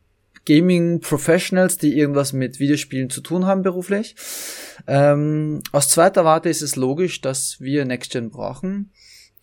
Gaming Professionals, die irgendwas mit Videospielen zu tun haben beruflich. Ähm, aus zweiter Warte ist es logisch, dass wir Next Gen brauchen.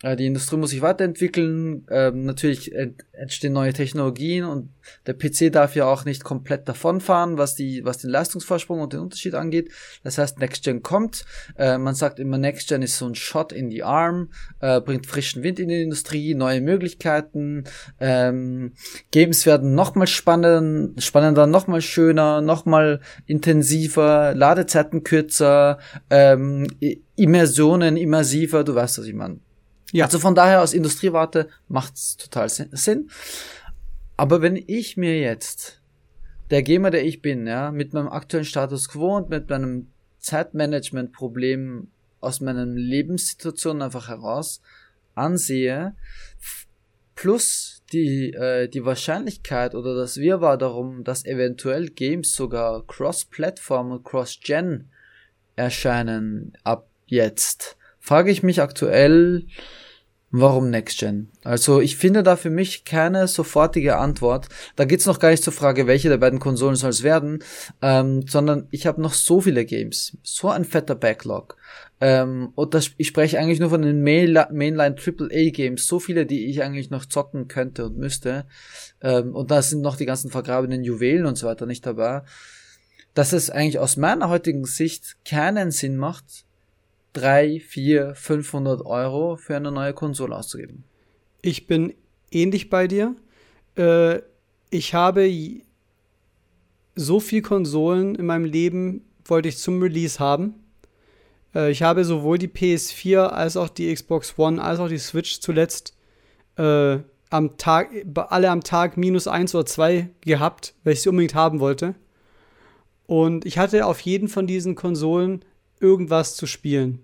Äh, die Industrie muss sich weiterentwickeln, ähm, natürlich entstehen neue Technologien und der PC darf ja auch nicht komplett davonfahren, was die, was den Leistungsvorsprung und den Unterschied angeht. Das heißt, Next Gen kommt. Äh, man sagt immer, Next Gen ist so ein Shot in die Arm, äh, bringt frischen Wind in die Industrie, neue Möglichkeiten. Ähm, Games werden nochmal spannend, spannender, nochmal schöner, nochmal intensiver, Ladezeiten kürzer, ähm, Immersionen immersiver. Du weißt, was ich meine. Ja. Also von daher aus Industriewarte macht's total Sinn. Aber wenn ich mir jetzt, der Gamer, der ich bin, ja, mit meinem aktuellen Status quo und mit meinem Zeitmanagement-Problem aus meinen Lebenssituationen einfach heraus ansehe, plus die, äh, die Wahrscheinlichkeit oder das Wirrwarr darum, dass eventuell Games sogar cross-Plattform und cross-Gen erscheinen ab jetzt, frage ich mich aktuell, Warum Next Gen? Also ich finde da für mich keine sofortige Antwort. Da geht's noch gar nicht zur Frage, welche der beiden Konsolen soll es werden, ähm, sondern ich habe noch so viele Games, so ein fetter Backlog. Ähm, und das, ich spreche eigentlich nur von den Main Mainline AAA Games, so viele, die ich eigentlich noch zocken könnte und müsste. Ähm, und da sind noch die ganzen vergrabenen Juwelen und so weiter nicht dabei. Dass es eigentlich aus meiner heutigen Sicht keinen Sinn macht, drei, vier, 500 Euro für eine neue Konsole auszugeben. Ich bin ähnlich bei dir. Äh, ich habe so viel Konsolen in meinem Leben wollte ich zum Release haben. Äh, ich habe sowohl die PS4 als auch die Xbox One als auch die Switch zuletzt äh, am Tag, alle am Tag minus eins oder zwei gehabt, weil ich sie unbedingt haben wollte. Und ich hatte auf jeden von diesen Konsolen irgendwas zu spielen.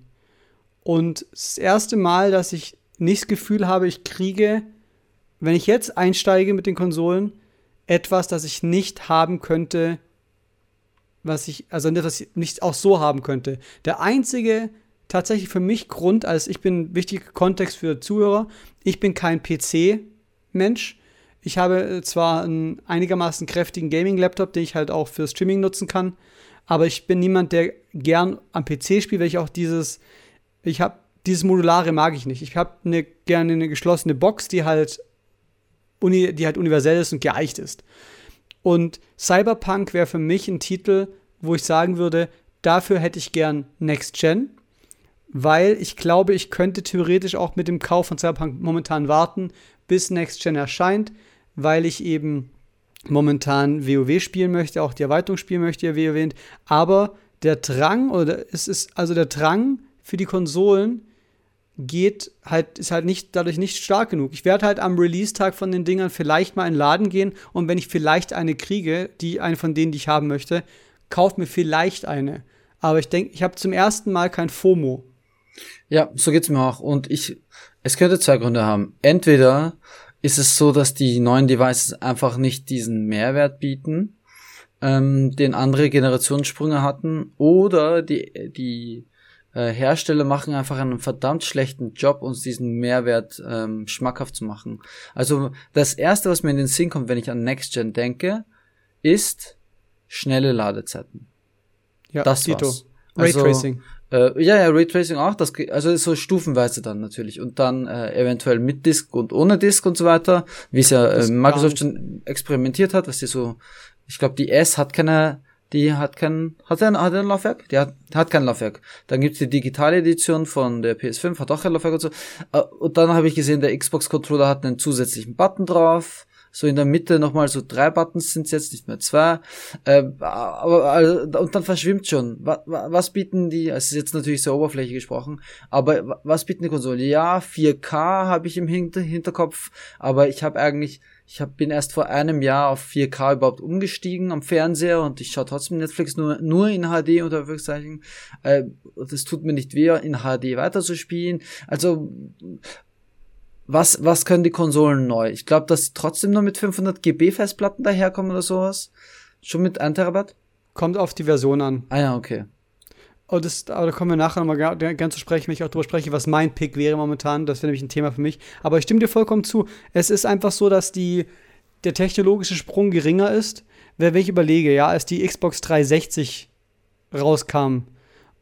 Und das erste Mal, dass ich nicht das Gefühl habe, ich kriege, wenn ich jetzt einsteige mit den Konsolen, etwas, das ich nicht haben könnte, was ich, also etwas nicht auch so haben könnte. Der einzige tatsächlich für mich Grund, als ich bin wichtiger Kontext für Zuhörer, ich bin kein PC-Mensch. Ich habe zwar einen einigermaßen kräftigen Gaming-Laptop, den ich halt auch für Streaming nutzen kann, aber ich bin niemand, der gern am PC spielt, weil ich auch dieses, ich habe dieses Modulare mag ich nicht. Ich habe eine, gerne eine geschlossene Box, die halt, uni, die halt universell ist und geeicht ist. Und Cyberpunk wäre für mich ein Titel, wo ich sagen würde, dafür hätte ich gern Next Gen, weil ich glaube, ich könnte theoretisch auch mit dem Kauf von Cyberpunk momentan warten, bis Next Gen erscheint, weil ich eben momentan WoW spielen möchte, auch die Erweiterung spielen möchte, ja wie erwähnt. Aber der Drang, oder es ist also der Drang für die Konsolen geht halt, ist halt nicht, dadurch nicht stark genug. Ich werde halt am Release-Tag von den Dingern vielleicht mal in den Laden gehen und wenn ich vielleicht eine kriege, die eine von denen, die ich haben möchte, kauft mir vielleicht eine. Aber ich denke, ich habe zum ersten Mal kein FOMO. Ja, so geht's mir auch. Und ich, es könnte zwei Gründe haben. Entweder ist es so, dass die neuen Devices einfach nicht diesen Mehrwert bieten, ähm, den andere Generationssprünge hatten, oder die, die äh, Hersteller machen einfach einen verdammt schlechten Job, uns diesen Mehrwert ähm, schmackhaft zu machen. Also das erste, was mir in den Sinn kommt, wenn ich an Next Gen denke, ist schnelle Ladezeiten. Ja, das Dito. war's. Also, Raytracing. Äh, ja, ja, Raytracing auch, das, also so stufenweise dann natürlich und dann äh, eventuell mit Disk und ohne Disk und so weiter, wie es ja äh, Microsoft schon experimentiert hat, was die so, ich glaube die S hat keine, die hat kein, hat er ein, hat ein Laufwerk? Die hat, hat kein Laufwerk. Dann gibt's die digitale Edition von der PS5, hat auch kein Laufwerk und so. Äh, und dann habe ich gesehen, der Xbox Controller hat einen zusätzlichen Button drauf so in der Mitte nochmal so drei Buttons sind jetzt, nicht mehr zwei. Äh, aber also, und dann verschwimmt schon. Was, was bieten die, es ist jetzt natürlich sehr oberflächlich gesprochen, aber was bieten die Konsolen? Ja, 4K habe ich im Hinter Hinterkopf, aber ich habe eigentlich ich hab, bin erst vor einem Jahr auf 4K überhaupt umgestiegen am Fernseher und ich schaue trotzdem Netflix nur, nur in HD unter Anführungszeichen. Äh, das tut mir nicht weh, in HD weiterzuspielen. Also was, was können die Konsolen neu? Ich glaube, dass sie trotzdem nur mit 500 GB Festplatten daherkommen oder sowas. Schon mit 1 Terabyte? Kommt auf die Version an. Ah ja, okay. Oh, das, aber da kommen wir nachher nochmal gern zu sprechen, wenn ich auch darüber spreche, was mein Pick wäre momentan. Das wäre nämlich ein Thema für mich. Aber ich stimme dir vollkommen zu. Es ist einfach so, dass die, der technologische Sprung geringer ist. Wenn ich überlege, ja, als die Xbox 360 rauskam,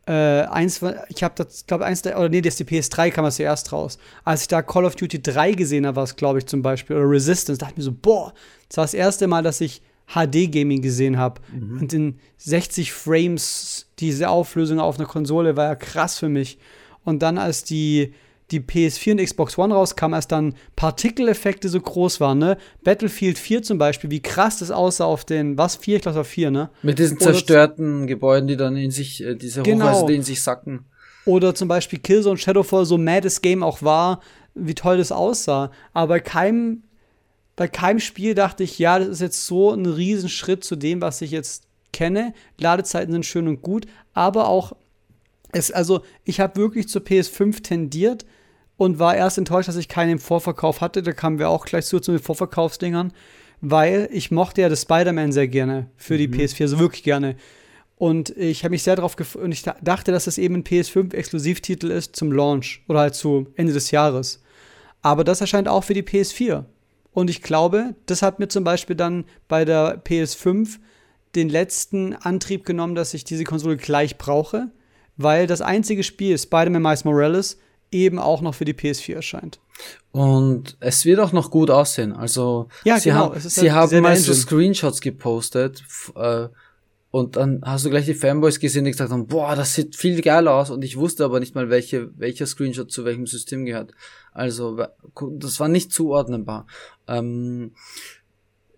äh, eins, ich habe das, glaube eins der, oder nee, das die PS3 kam das zuerst raus. Als ich da Call of Duty 3 gesehen habe, war es, glaube ich, zum Beispiel, oder Resistance, dachte ich mir so, boah, das war das erste Mal, dass ich HD-Gaming gesehen habe. Mhm. Und in 60 Frames, diese Auflösung auf einer Konsole war ja krass für mich. Und dann, als die die PS4 und Xbox One rauskam, als dann Partikeleffekte so groß waren, ne? Battlefield 4 zum Beispiel, wie krass das aussah auf den, was, 4? Ich glaube, auf 4, ne? Mit diesen zerstörten Gebäuden, die dann in sich, äh, diese genau. Hochhäuser, die in sich sacken. Oder zum Beispiel Killzone Shadowfall, so mad das Game auch war, wie toll das aussah. Aber bei keinem, bei keinem Spiel dachte ich, ja, das ist jetzt so ein Riesenschritt zu dem, was ich jetzt kenne. Ladezeiten sind schön und gut, aber auch es, also, ich habe wirklich zur PS5 tendiert und war erst enttäuscht, dass ich keinen im Vorverkauf hatte. Da kamen wir auch gleich zu, zu den Vorverkaufsdingern, weil ich mochte ja das Spider-Man sehr gerne für die mhm. PS4, so wirklich gerne. Und ich habe mich sehr darauf gefreut und ich dachte, dass es eben ein PS5-Exklusivtitel ist zum Launch oder halt zu Ende des Jahres. Aber das erscheint auch für die PS4. Und ich glaube, das hat mir zum Beispiel dann bei der PS5 den letzten Antrieb genommen, dass ich diese Konsole gleich brauche weil das einzige Spiel, Spider-Man Miles Morales, eben auch noch für die PS4 erscheint. Und es wird auch noch gut aussehen. Also ja, sie, genau. haben, sie haben mal so Screenshots gepostet äh, und dann hast du gleich die Fanboys gesehen, die gesagt haben, boah, das sieht viel geiler aus und ich wusste aber nicht mal, welche, welcher Screenshot zu welchem System gehört. Also das war nicht zuordnenbar. Ähm,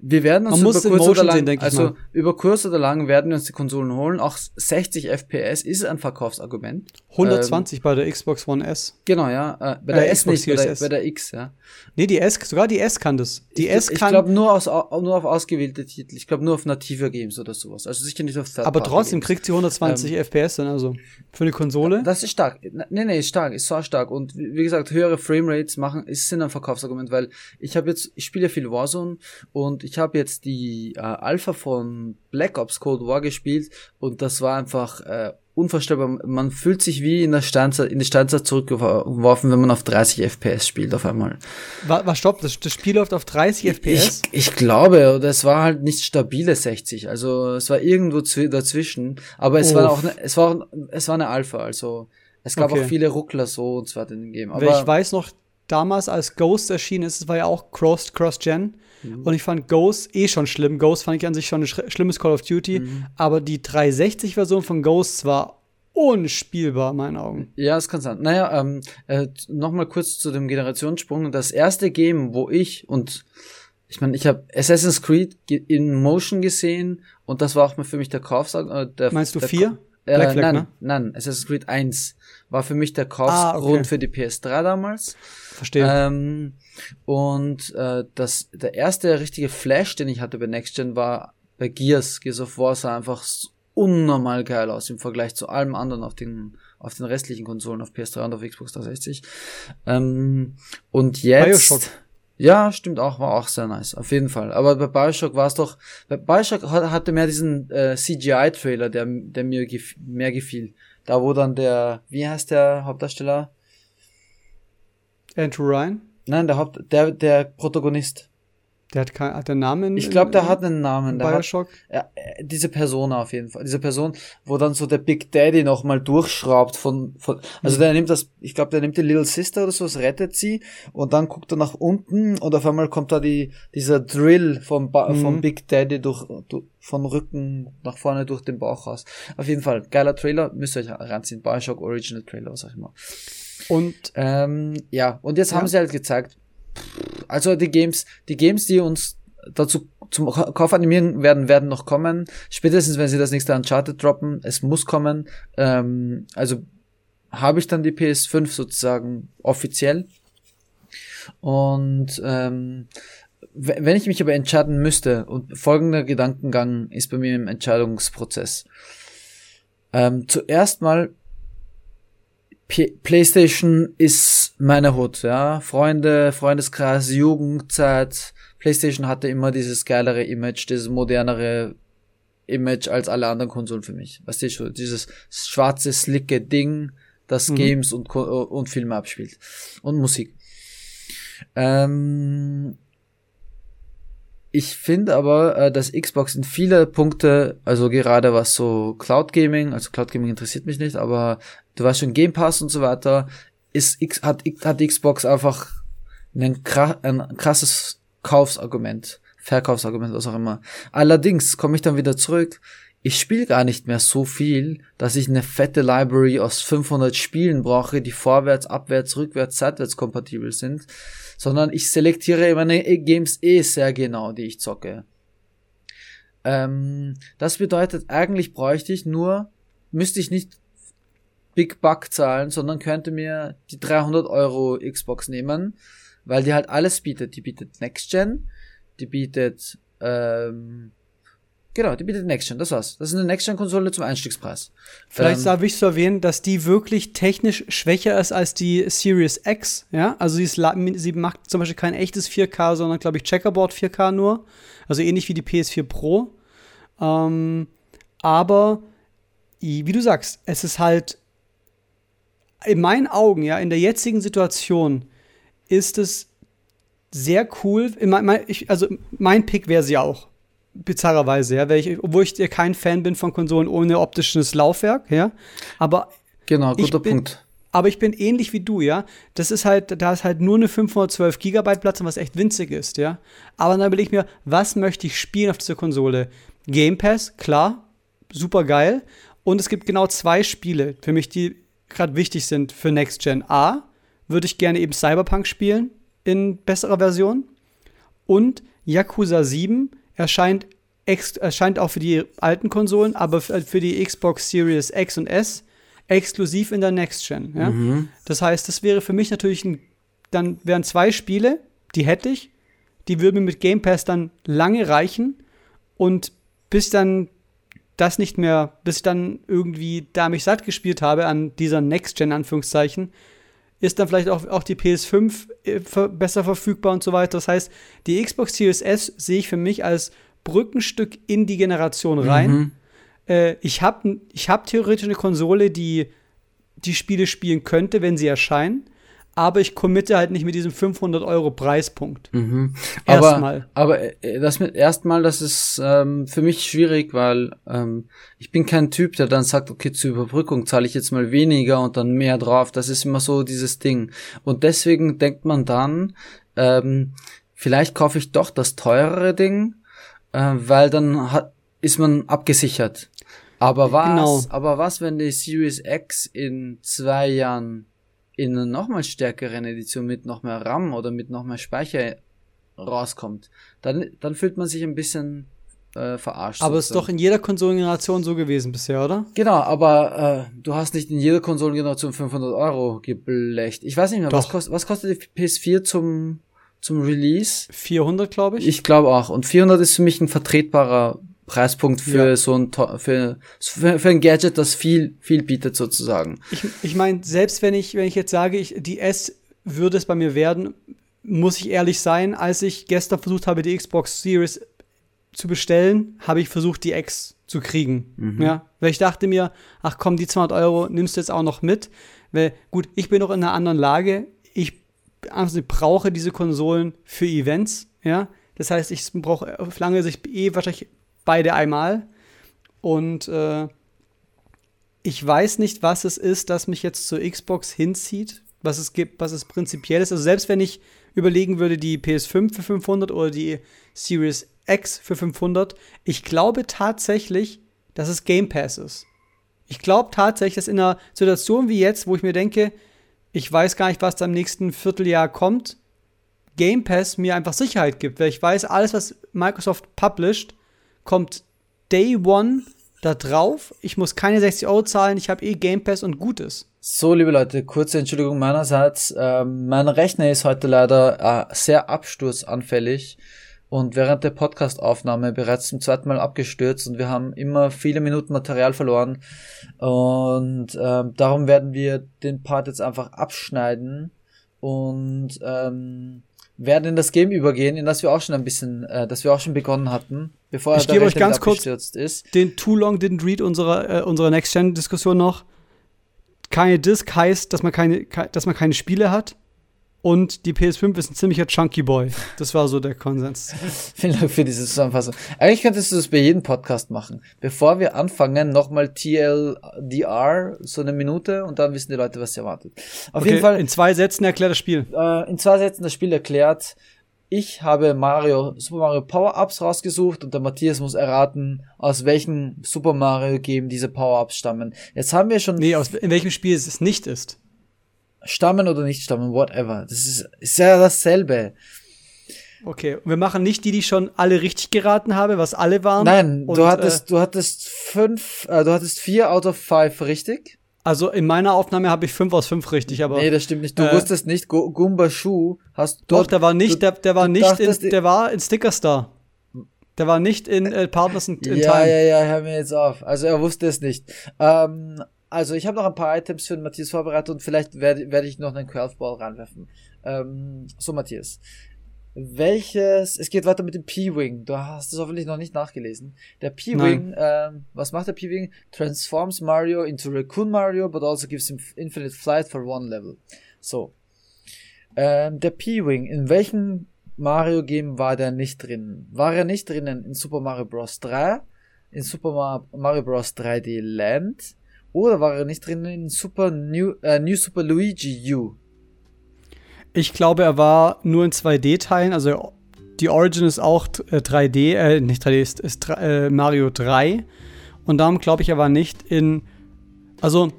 wir werden uns Man über kurz oder lang, sehen, ich also mal. über kurz oder lang werden wir uns die Konsolen holen. Auch 60 FPS ist ein Verkaufsargument. 120 bei der Xbox One S. Genau, ja. Äh, bei der Äh, S Xbox nicht, bei der, bei der X, ja. Nee, die S, sogar die S kann das. Die ich, S ich kann, glaube nur, aus, nur auf ausgewählte Titel. Ich glaube nur auf native Games oder sowas. Also sicher nicht auf Third aber trotzdem Games. kriegt sie 120 FPS dann, also. Für eine Konsole. Das ist stark. Nee, nee, ist stark, ist so stark. Und wie wie gesagt, höhere Framerates machen, ist sind ein Verkaufsargument, weil ich habe jetzt, ich spiele ja viel Warzone und ich habe jetzt die äh, Alpha von Black Ops Cold War gespielt und das war einfach äh, unvorstellbar. Man fühlt sich wie in der Steinzeit, in die Steinzeit zurückgeworfen, wenn man auf 30 FPS spielt auf einmal. War, war stopp, das, das Spiel läuft auf 30 FPS. Ich, ich glaube, oder es war halt nicht stabile 60, also es war irgendwo zwi- dazwischen, aber es war Uff. auch ne, es war es war eine Alpha, also es gab Okay. auch viele Ruckler so und weiter in dem Game. Aber ich weiß noch, damals als Ghost erschienen ist, es war ja auch Cross- Cross-Gen. Mhm. Und ich fand Ghost eh schon schlimm. Ghost fand ich an sich schon ein sch schlimmes Call of Duty. Mhm. Aber die 360-Version von Ghost war unspielbar, in meinen Augen. Ja, es kann sein. Naja, ähm, äh, nochmal kurz zu dem Generationssprung. Das erste Game, wo ich und ich meine, ich habe Assassin's Creed in Motion gesehen und das war auch mal für mich der Kaufsag. Äh, der, Meinst du der, vier? Äh, Black Flag, nein, ne? nein, Assassin's Creed 1 war für mich der Kaufsgrund Ah, okay. für die PS3 damals. Verstehe. Ähm, und äh, das, der erste richtige Flash, den ich hatte bei Next Gen, war bei Gears. Gears of War sah einfach unnormal geil aus im Vergleich zu allem anderen auf den, auf den restlichen Konsolen, auf PS3 und auf Xbox 360. Ähm, und jetzt. Bioshock. Ja, stimmt auch, war auch sehr nice, auf jeden Fall. Aber bei Bioshock war es doch, bei Bioshock hat- hatte mehr diesen äh, CGI-Trailer, der, der mir gef mehr gefiel. Da wo dann der, wie heißt der Hauptdarsteller? Andrew Ryan, Nein, der Haupt, der, der Protagonist. der hat, kein, hat der Namen. Ich glaube, der hat einen Namen. Der hat, Bioshock. ja, äh, diese Person auf jeden Fall. Diese Person, wo dann so der Big Daddy nochmal durchschraubt von, von also der nimmt das, ich glaube, der nimmt die Little Sister oder so, das rettet sie und dann guckt er nach unten und auf einmal kommt da die, dieser Drill vom, ba Mhm. vom Big Daddy durch, durch, von Rücken nach vorne durch den Bauch raus. Auf jeden Fall, geiler Trailer, müsst ihr euch ranziehen. Bioshock Original Trailer, was auch immer. Und Ähm, ja, und jetzt Ja. haben sie halt gezeigt, also die Games, die Games, die uns dazu zum Ka- Kauf animieren werden, werden noch kommen. Spätestens, wenn sie das nächste Uncharted droppen, es muss kommen. Ähm, also habe ich dann die PS5 sozusagen offiziell. Und ähm, wenn ich mich aber entscheiden müsste, und folgender Gedankengang ist bei mir im Entscheidungsprozess. Ähm, zuerst mal P PlayStation ist meine Hut, ja. Freunde, Freundeskreis, Jugendzeit. PlayStation hatte immer dieses geilere Image, dieses modernere Image als alle anderen Konsolen für mich. Weißt du dieses schwarze, slicke Ding, das Mhm. Games und, und Filme abspielt. Und Musik. Ähm, ich finde aber, äh, dass Xbox in viele Punkte, also gerade was so Cloud Gaming, also Cloud Gaming interessiert mich nicht, aber du weißt schon, Game Pass und so weiter, ist X, hat, hat Xbox einfach ein, ein krasses Kaufsargument, Verkaufsargument, was auch immer. Allerdings komme ich dann wieder zurück, ich spiele gar nicht mehr so viel, dass ich eine fette Library aus 500 Spielen brauche, die vorwärts, abwärts, rückwärts, seitwärts kompatibel sind, sondern ich selektiere meine Games eh sehr genau, die ich zocke. Ähm, das bedeutet, eigentlich bräuchte ich nur, müsste ich nicht Big Buck zahlen, sondern könnte mir die 300 Euro Xbox nehmen, weil die halt alles bietet. Die bietet Next Gen, die bietet, ähm, genau, die bietet Next Gen, das war's. Das ist eine Next Gen Konsole zum Einstiegspreis. Vielleicht Ähm, ist da wichtig zu erwähnen, dass die wirklich technisch schwächer ist als die Series X. Ja, also sie, ist, sie macht zum Beispiel kein echtes 4K, sondern glaube ich Checkerboard 4K nur. Also ähnlich wie die PS4 Pro. Ähm, aber wie du sagst, es ist halt in meinen Augen, ja, in der jetzigen Situation ist es sehr cool. Ich, also mein Pick wäre sie auch. Bizarrerweise, ja, weil ich, obwohl ich ja kein Fan bin von Konsolen ohne optisches Laufwerk, ja. Aber Genau, guter bin- Punkt. aber ich bin ähnlich wie du, ja. Das ist halt, da ist halt nur eine 512 Gigabyte Platz, was echt winzig ist, ja. Aber dann überlege ich mir, was möchte ich spielen auf dieser Konsole? Game Pass, klar, super geil. Und es gibt genau zwei Spiele für mich, die gerade wichtig sind für Next Gen. A, würde ich gerne eben Cyberpunk spielen in besserer Version. Und Yakuza 7 erscheint, erscheint auch für die alten Konsolen, aber für die Xbox Series X und S exklusiv in der Next Gen. Ja? Mhm. Das heißt, das wäre für mich natürlich ein, dann wären zwei Spiele, die hätte ich, die würden mir mit Game Pass dann lange reichen und bis dann das nicht mehr, bis ich dann irgendwie da mich satt gespielt habe an dieser Next Gen Anführungszeichen, ist dann vielleicht auch, auch die PS5 äh, besser verfügbar und so weiter. Das heißt, die Xbox Series S sehe ich für mich als Brückenstück in die Generation rein. Mhm. Äh, ich habe ich hab theoretisch eine Konsole, die die Spiele spielen könnte, wenn sie erscheinen aber ich committe halt nicht mit diesem 500 Euro Preispunkt. Mhm. Erstmal. Aber, aber äh, das mit erstmal, das ist ähm, für mich schwierig, weil ähm, ich bin kein Typ, der dann sagt, okay, zur Überbrückung zahle ich jetzt mal weniger und dann mehr drauf. Das ist immer so dieses Ding. Und deswegen denkt man dann, ähm, vielleicht kaufe ich doch das teurere Ding, äh, weil dann hat, ist man abgesichert. Aber was, genau. aber was, wenn die Series X in zwei Jahren in einer nochmal stärkeren Edition mit noch mehr RAM oder mit noch mehr Speicher rauskommt, dann, dann fühlt man sich ein bisschen äh, verarscht. Aber es ist doch in jeder Konsolengeneration so gewesen bisher, oder? Genau, aber äh, du hast nicht in jeder Konsolengeneration 500 Euro geblecht. Ich weiß nicht mehr, was, kost, was kostet die PS4 zum, zum Release? 400, glaube ich. Ich glaube auch. Und 400 ist für mich ein vertretbarer Preispunkt für ja. so ein für, für, ein Gadget, das viel viel bietet sozusagen. Ich, ich meine, selbst wenn ich wenn ich jetzt sage, ich, die S würde es bei mir werden, muss ich ehrlich sein, als ich gestern versucht habe, die Xbox Series zu bestellen, habe ich versucht, die X zu kriegen. Mhm. Ja, weil ich dachte mir, ach komm, die 200 Euro nimmst du jetzt auch noch mit. Weil, gut, ich bin noch in einer anderen Lage. Ich also brauche diese Konsolen für Events. Ja, das heißt, ich brauche auf lange Sicht eh wahrscheinlich beide einmal. Und äh, ich weiß nicht, was es ist, das mich jetzt zur Xbox hinzieht, was es gibt, was es prinzipiell ist. Also selbst wenn ich überlegen würde, die PS5 für 500 oder die Series X für 500, ich glaube tatsächlich, dass es Game Pass ist. Ich glaube tatsächlich, dass in einer Situation wie jetzt, wo ich mir denke, ich weiß gar nicht, was da im nächsten Vierteljahr kommt, Game Pass mir einfach Sicherheit gibt, weil ich weiß, alles, was Microsoft published, kommt Day One da drauf. Ich muss keine 60 Euro zahlen, ich habe eh Game Pass und Gutes. So, liebe Leute, kurze Entschuldigung meinerseits. Ähm, mein Rechner ist heute leider äh, sehr absturzanfällig und während der Podcastaufnahme bereits zum zweiten Mal abgestürzt und wir haben immer viele Minuten Material verloren und ähm, darum werden wir den Part jetzt einfach abschneiden und ähm, werden in das Game übergehen, in das wir auch schon ein bisschen, äh, das wir auch schon begonnen hatten, bevor ich gebe euch ganz kurz ist. den Too Long Didn't Read unserer, äh, unserer Next-Gen-Diskussion noch. Keine Disc heißt, dass man keine, dass man keine Spiele hat. Und die PS5 ist ein ziemlicher Chunky Boy. Das war so der Konsens. (laughs) Vielen Dank für diese Zusammenfassung. Eigentlich könntest du das bei jedem Podcast machen. Bevor wir anfangen, nochmal TLDR, so eine Minute, und dann wissen die Leute, was sie erwartet. Auf okay, jeden Fall. In zwei Sätzen erklärt das Spiel. Äh, in zwei Sätzen das Spiel erklärt. Ich habe Mario, Super Mario Power-Ups rausgesucht und der Matthias muss erraten, aus welchem Super Mario Game diese Power-Ups stammen. Jetzt haben wir schon. Nee, aus, in welchem Spiel es nicht ist stammen oder nicht stammen, whatever. Das ist, ist ja dasselbe. Okay, wir machen nicht die, die ich schon alle richtig geraten habe, was alle waren. Nein, und, du hattest, äh, du hattest fünf, äh, du hattest vier out of five richtig. Also in meiner Aufnahme habe ich fünf aus fünf richtig, aber. Nee, das stimmt nicht. Du äh, wusstest nicht, Gumba Shu hast du. Doch, der war nicht, der, der war nicht in, der war in Sticker Star. Der war nicht in äh, Partners in, in ja, Time. Ja, ja, ja, hör mir jetzt auf. Also er wusste es nicht. Ähm, also ich habe noch ein paar Items für den Matthias vorbereitet und vielleicht werde werd ich noch einen Curveball ranwerfen. Ähm, so, Matthias. Welches, es geht weiter mit dem P-Wing. Du hast es hoffentlich noch nicht nachgelesen. Der P-Wing, ähm, was macht der P-Wing? Transforms Mario into Raccoon Mario, but also gives him infinite flight for one level. So. Ähm, der P-Wing, in welchem Mario-Game war der nicht drin? War er nicht drinnen in Super Mario Bros. 3, in Super Mario Bros. 3D Land, oder war er nicht drin in Super New, äh, New Super Luigi U? Ich glaube, er war nur in 2D-Teilen. Also die Origin ist auch äh, 3D, äh, nicht 3D, ist, ist äh, Mario 3. Und darum glaube ich, er war nicht in. Also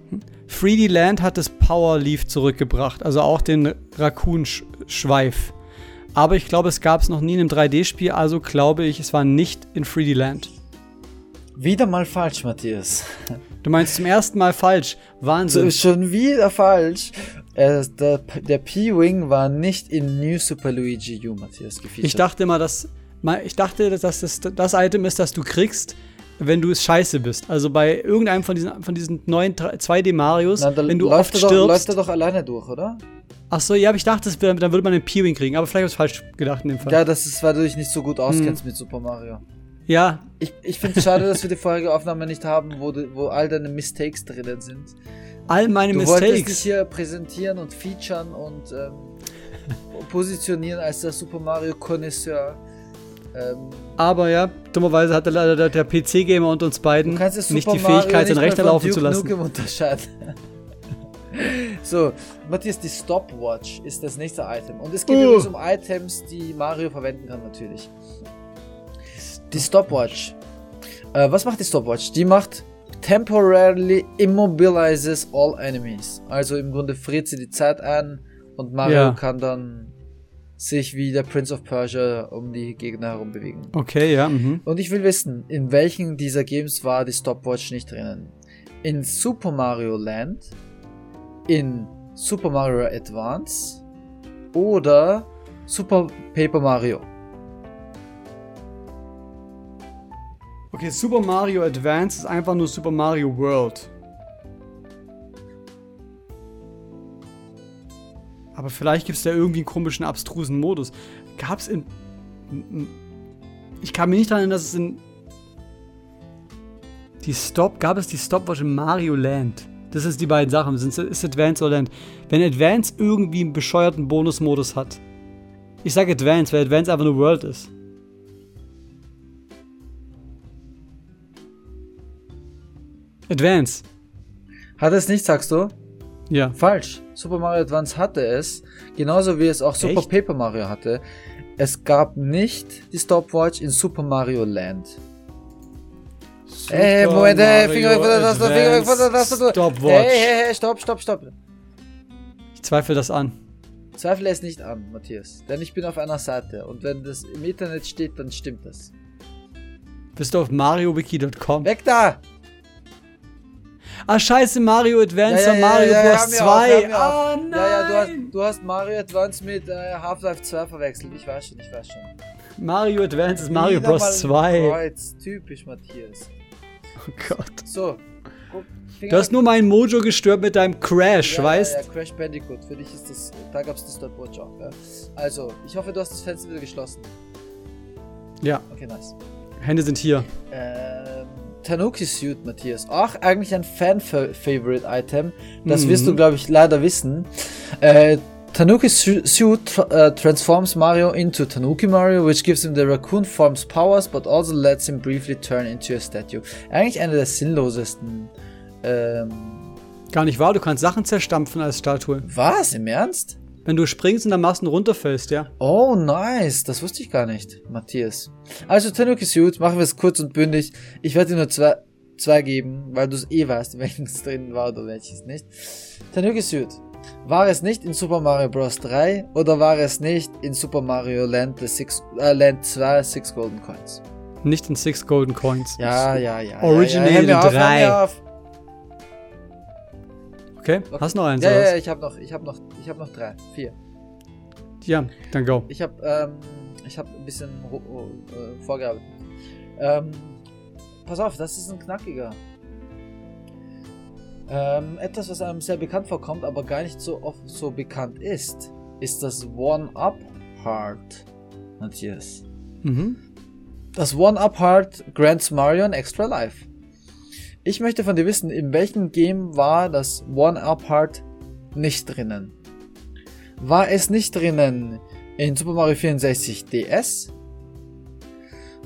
3D Land hat das Power Leaf zurückgebracht, also auch den Raccoon-Schweif. Aber ich glaube, es gab es noch nie in einem 3D-Spiel, also glaube ich, es war nicht in 3D Land. Wieder mal falsch, Matthias. (laughs) Du meinst zum ersten Mal falsch. Wahnsinn. Schon wieder falsch. Äh, der der P-Wing war nicht in New Super Luigi U, Matthias, gefeatured. Ich dachte immer, dass. Ich dachte, dass das das Item ist, das du kriegst, wenn du es scheiße bist. Also bei irgendeinem von diesen, von diesen neuen 2D-Marios, wenn du oft stirbst. Doch, läuft er doch alleine durch, oder? Ach so, ja, aber ich dachte, wär, dann würde man den P-Wing kriegen, aber vielleicht habe ich falsch gedacht in dem Fall. Ja, das ist, weil du dich nicht so gut auskennst hm. mit Super Mario. Ja. Ich, ich finde es schade, dass wir die vorherige Aufnahme nicht haben, wo, du, wo all deine Mistakes drinnen sind. All meine du Mistakes. Du wolltest dich hier präsentieren und featuren und ähm, (laughs) positionieren als der Super Mario Connoisseur. Ähm, aber ja, dummerweise hat der, der, der PC-Gamer und uns beiden nicht die Fähigkeit, seinen Rechner laufen zu lassen. (laughs) so, Matthias, die Stopwatch ist das nächste Item. Und es geht uh. übrigens um Items, die Mario verwenden kann, natürlich. Die Stopwatch. Äh, was macht die Stopwatch? Die macht temporarily immobilizes all enemies. Also im Grunde friert sie die Zeit an und Mario ja. kann dann sich wie der Prince of Persia um die Gegner herum bewegen. Okay, ja. Mhm. Und ich will wissen, in welchen dieser Games war die Stopwatch nicht drinnen? In Super Mario Land, in Super Mario Advance oder Super Paper Mario? Okay, Super Mario Advance ist einfach nur Super Mario World. Aber vielleicht gibt es da irgendwie einen komischen, abstrusen Modus. Gab es in. Ich kann mich nicht daran erinnern, dass es in. Die Stop. Gab es die Stopwatch in Mario Land? Das ist die beiden Sachen. Sind, ist Advance oder Land? Wenn Advance irgendwie einen bescheuerten Bonusmodus hat. Ich sage Advance, weil Advance einfach nur World ist. Advance. Hat es nicht, sagst du? Ja. Falsch. Super Mario Advance hatte es, genauso wie es auch Super Echt? Paper Mario hatte. Es gab nicht die Stopwatch in Super Mario Land. Super hey, Moment, hey, Finger weg von der Taste, Finger weg von der Taste. Stopwatch. Hey, hey, hey, stopp, stopp, stopp. Ich zweifle das an. Zweifle es nicht an, Matthias. Denn ich bin auf einer Seite und wenn das im Internet steht, dann stimmt das. Bist du auf mariowiki.com? Weg da! Ah, scheiße, Mario Advance ja, ja, Mario Bros. 2. Ah, nein. Ja, ja, du hast, du hast Mario Advance mit äh, Half-Life 2 verwechselt. Ich weiß schon, ich weiß schon. Mario Advance ist Mario Wieder Bros. 2. Kreuz. Typisch, Matthias. Oh Gott. So. Du hast nur mein Mojo gestört mit deinem Crash, ja, weißt? Ja, ja, Crash Bandicoot. Für dich ist das. Da gab es das Stopwatch auch. Ja. Also, ich hoffe, du hast das Fenster wieder geschlossen. Ja. Okay, nice. Hände sind hier. Ähm. Tanuki Suit, Matthias. Auch eigentlich ein Fan-Favorite-Item. Das mhm. wirst du, glaube ich, leider wissen. Äh, Tanuki Suit uh, transforms Mario into Tanuki Mario, which gives him the raccoon form's powers, but also lets him briefly turn into a statue. Eigentlich eine der sinnlosesten. Ähm Gar nicht wahr, du kannst Sachen zerstampfen als Statue. Was? Im Ernst? Wenn du springst und dann machst und runterfällst, ja. Oh, nice. Das wusste ich gar nicht, Matthias. Also, Tanuki Suit, machen wir es kurz und bündig. Ich werde dir nur zwei, zwei geben, weil du es eh weißt, (laughs) welches drin war oder welches nicht. Tanuki Suit. War es nicht in Super Mario Bros. 3 oder war es nicht in Super Mario Land, the Six, äh, Land 2 Six Golden Coins? Nicht in Six Golden Coins. Ja, ja, ja. Original ja, ja. 3. Okay, okay. hast noch eins? Ja, ja, ich habe noch, ich habe noch, ich habe noch drei, vier. Ja, dann go. Ich habe, ähm, ich habe ein bisschen äh, vorgearbeitet. Ähm, pass auf, das ist ein knackiger. Ähm, etwas, was einem sehr bekannt vorkommt, aber gar nicht so oft so bekannt ist, ist das One-Up Heart, Matthias. Mhm. Das One-Up Heart grants Mario an extra life. Ich möchte von dir wissen, in welchem Game war das One-Up-Heart nicht drinnen? War es nicht drinnen in Super Mario 64 DS?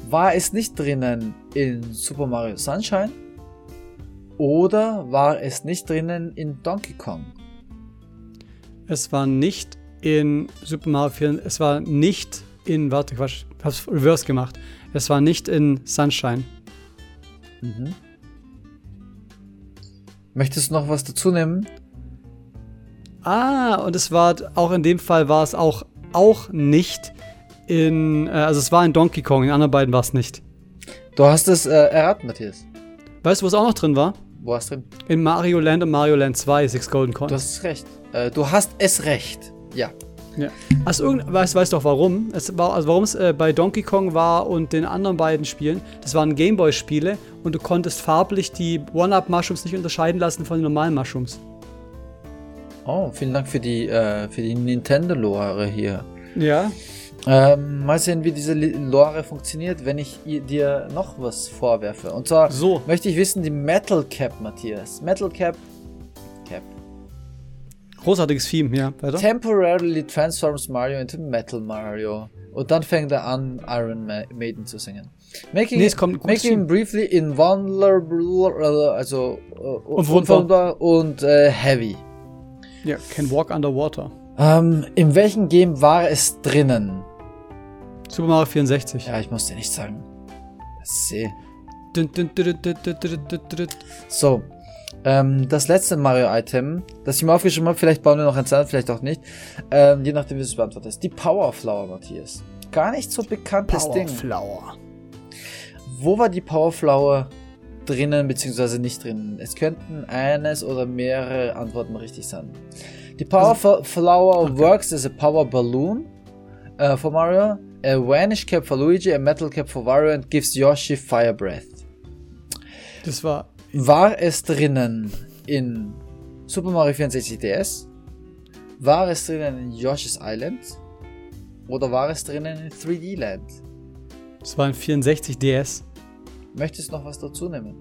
War es nicht drinnen in Super Mario Sunshine? Oder war es nicht drinnen in Donkey Kong? Es war nicht in Super Mario 64, es war nicht in, warte, Quatsch, ich hab's reverse gemacht. Es war nicht in Sunshine. Mhm. Möchtest du noch was dazu nehmen? Ah, und es war auch in dem Fall war es auch auch nicht in, äh, also es war in Donkey Kong, in anderen beiden war es nicht. Du hast es äh, erraten, Matthias. Weißt du, was auch noch drin war? Wo hast du drin? In Mario Land und Mario Land 2, Six Golden Du Coins. hast recht. Äh, du hast es recht. Ja. Also irgend, weißt, weißt du auch warum? Es war, also warum es äh, bei Donkey Kong war und den anderen beiden Spielen, das waren Gameboy-Spiele und du konntest farblich die One-Up-Mushrooms nicht unterscheiden lassen von den normalen Mushrooms. Oh, vielen Dank für die, äh, für die Nintendo-Lore hier. Ja. Ähm, mal sehen, wie diese Lore funktioniert, wenn ich dir noch was vorwerfe. Und zwar So. möchte ich wissen, die Metal Cap, Matthias. Metal. Cap. Großartiges Theme, ja. Weiter? Temporarily transforms Mario into Metal Mario. Und dann fängt er an, Iron Ma Maiden zu singen. Making, Nee, making him briefly invulnerable, also Unverwundbar. und äh, heavy. Ja, Can Walk Underwater. Ähm, in welchem Game war es drinnen? Super Mario 64. Ja, ich muss dir nicht sagen. Dun. So, ähm, das letzte Mario-Item, das ich mir aufgeschrieben habe, vielleicht bauen wir noch eins an, vielleicht auch nicht. Ähm, je nachdem, wie du es beantwortest. Die Power Flower, Matthias. Gar nicht so bekanntes Ding. Flower. Wo war die Power Flower drinnen, beziehungsweise nicht drinnen? Es könnten eines oder mehrere Antworten richtig sein. Die Power F- Flower works as a power balloon uh, for Mario, a vanish cap for Luigi, a metal cap for Wario and gives Yoshi fire breath. Das war. War es drinnen in Super Mario 64 DS? War es drinnen in Yoshi's Island? Oder war es drinnen in 3D Land? Das war ein 64 DS. Möchtest du noch was dazu nehmen?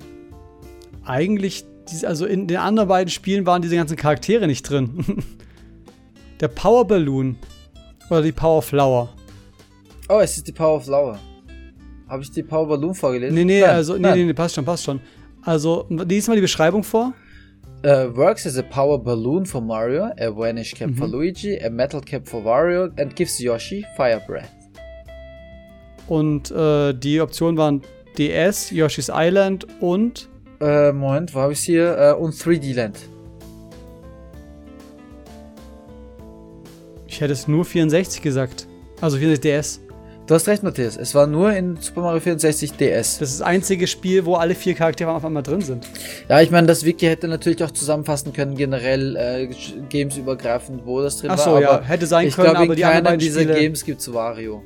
Eigentlich, also in den anderen beiden Spielen waren diese ganzen Charaktere nicht drin. (laughs) Der Power Balloon oder die Power Flower. Oh, es ist die Power Flower. Habe ich die Power Balloon vorgelesen? Nee, nee, Nein, also, nee, nein. nee, nee, passt schon, passt schon. Also, lies mal die Beschreibung vor. Uh, works as a power balloon for Mario, a vanish cap for Luigi, a metal cap for Wario and gives Yoshi fire breath. Und äh, die Optionen waren DS, Yoshi's Island und Äh, Moment, wo habe ich hier? Äh, und 3D Land. ich hätte es nur 64 gesagt. Also 64 DS. Du hast recht, Matthias. Es war nur in Super Mario 64 DS. Das ist das einzige Spiel, wo alle vier Charaktere auf einmal drin sind. Ja, ich meine, das Wiki hätte natürlich auch zusammenfassen können, generell äh, Games übergreifend, wo das drin Ach war. so, ja, aber hätte sein ich können, glaube, aber in die anderen beiden dieser Spiele. Games gibt's Wario.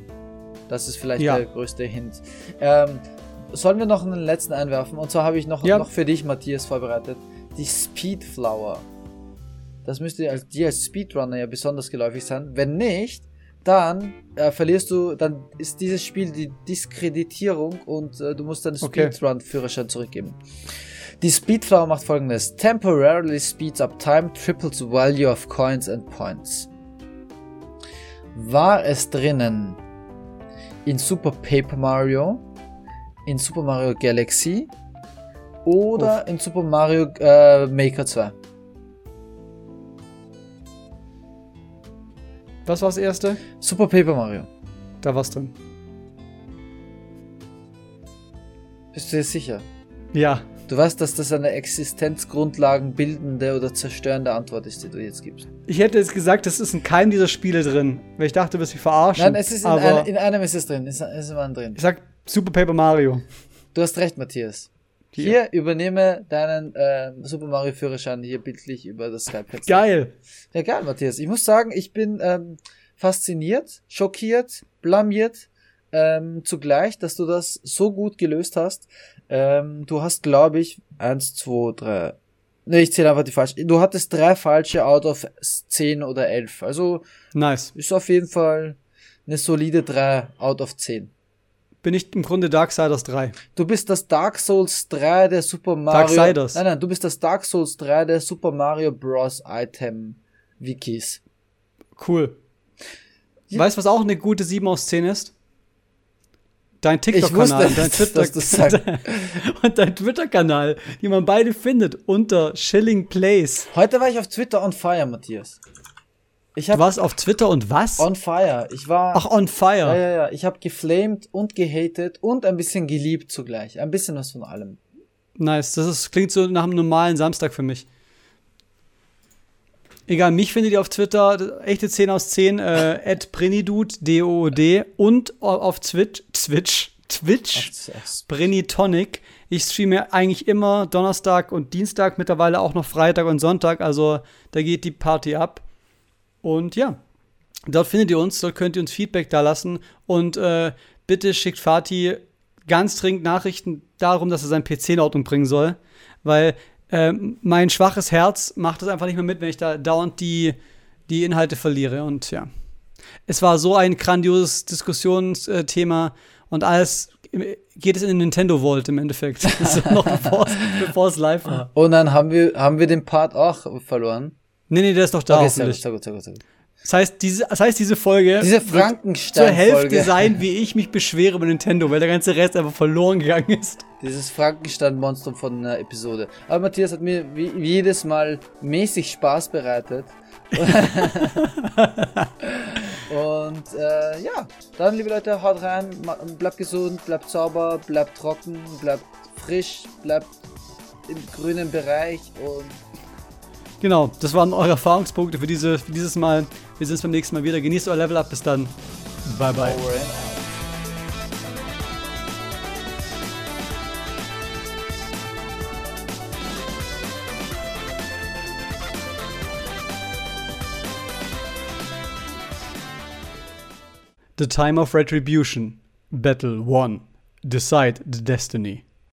Das ist vielleicht Ja. der größte Hint. Ähm, sollen wir noch einen letzten einwerfen? Und zwar habe ich noch, Ja. noch für dich, Matthias, vorbereitet. Die Speed Flower. Das müsste als, dir als Speedrunner ja besonders geläufig sein. Wenn nicht, dann äh, verlierst du, dann ist dieses Spiel die Diskreditierung und äh, du musst deinen Okay. Speedrun-Führerschein zurückgeben. Die Speedflower macht folgendes. Temporarily speeds up time, triples the value of coins and points. War es drinnen in Super Paper Mario, in Super Mario Galaxy oder in Super Mario äh, Maker 2? Was war das erste? Super Paper Mario. Da war's drin. Bist du dir sicher? Ja. Du weißt, dass das eine Existenzgrundlagen bildende oder zerstörende Antwort ist, die du jetzt gibst. Ich hätte jetzt gesagt, das ist in keinem dieser Spiele drin, weil ich dachte, du wirst mich verarschen. Nein, es ist in, einer, in einem ist es drin. Ist, ist in einem drin. ich sag Super Paper Mario. Du hast recht, Matthias. Hier. Hier übernehme deinen ähm, Super Mario Führerschein hier bildlich über das Skype-Headset. Geil. Ja, geil, Matthias. Ich muss sagen, ich bin ähm, fasziniert, schockiert, blamiert ähm, zugleich, dass du das so gut gelöst hast. Ähm, du hast, glaube ich, eins, zwei, drei. Ne, ich zähle einfach die falschen. Du hattest drei falsche out of zehn oder elf. Also Nice. ist auf jeden Fall eine solide drei out of zehn. Bin ich im Grunde Darksiders 3. Du bist das Dark Souls 3 der Super Mario. Darksiders. Nein, nein, du bist das Dark Souls 3 der Super Mario Bros. Item Wikis. Cool. Weißt du, was auch eine gute 7 aus 10 ist? Dein TikTok-Kanal und dein sagst. (laughs) und dein Twitter-Kanal, die man beide findet unter Shilling Plays. Heute war ich auf Twitter on fire, Matthias. Ich Du hab warst auf Twitter und was? on fire. Ich war. Ach, on ja, fire. ja, ja. Ich habe geflamed und gehatet und ein bisschen geliebt zugleich. Ein bisschen was von allem. Nice. Das ist, klingt so nach einem normalen Samstag für mich. Egal, mich findet ihr auf Twitter, echte 10 aus 10, äh, (laughs) at Brinidude, D-O-O-D und auf Twitch, Twitch, Twitch, Brinitonic. Ich streame eigentlich immer Donnerstag und Dienstag, mittlerweile auch noch Freitag und Sonntag, also da geht die Party ab. Und ja, dort findet ihr uns, dort könnt ihr uns Feedback da lassen und äh, bitte schickt Fatih ganz dringend Nachrichten darum, dass er seinen PC in Ordnung bringen soll, weil ähm, mein schwaches Herz macht das einfach nicht mehr mit, wenn ich da dauernd die, die Inhalte verliere. Und ja, es war so ein grandioses Diskussionsthema und alles geht es in den Nintendo Vault im Endeffekt. (laughs) noch bevor es live war. Und dann haben wir, haben wir den Part auch verloren. Nee, nee, der ist noch da. Okay, sehr gut, sehr gut, sehr gut, sehr gut. Das heißt, diese, das heißt, diese Folge diese Frankenstein zur Hälfte sein, wie ich mich beschwere über Nintendo, weil der ganze Rest einfach verloren gegangen ist. Dieses Frankenstein-Monstrum von einer Episode. Aber Matthias hat mir wie, wie jedes Mal mäßig Spaß bereitet. (laughs) Und äh, ja, dann liebe Leute, haut rein, bleibt gesund, bleibt sauber, bleibt trocken, bleibt frisch, bleibt im grünen Bereich und Genau, das waren eure Erfahrungspunkte für, diese, für dieses Mal. Wir sehen uns beim nächsten Mal wieder. Genießt euer Level Up. Bis dann. Bye, bye. The Time of Retribution. Battle 1. Decide the Destiny.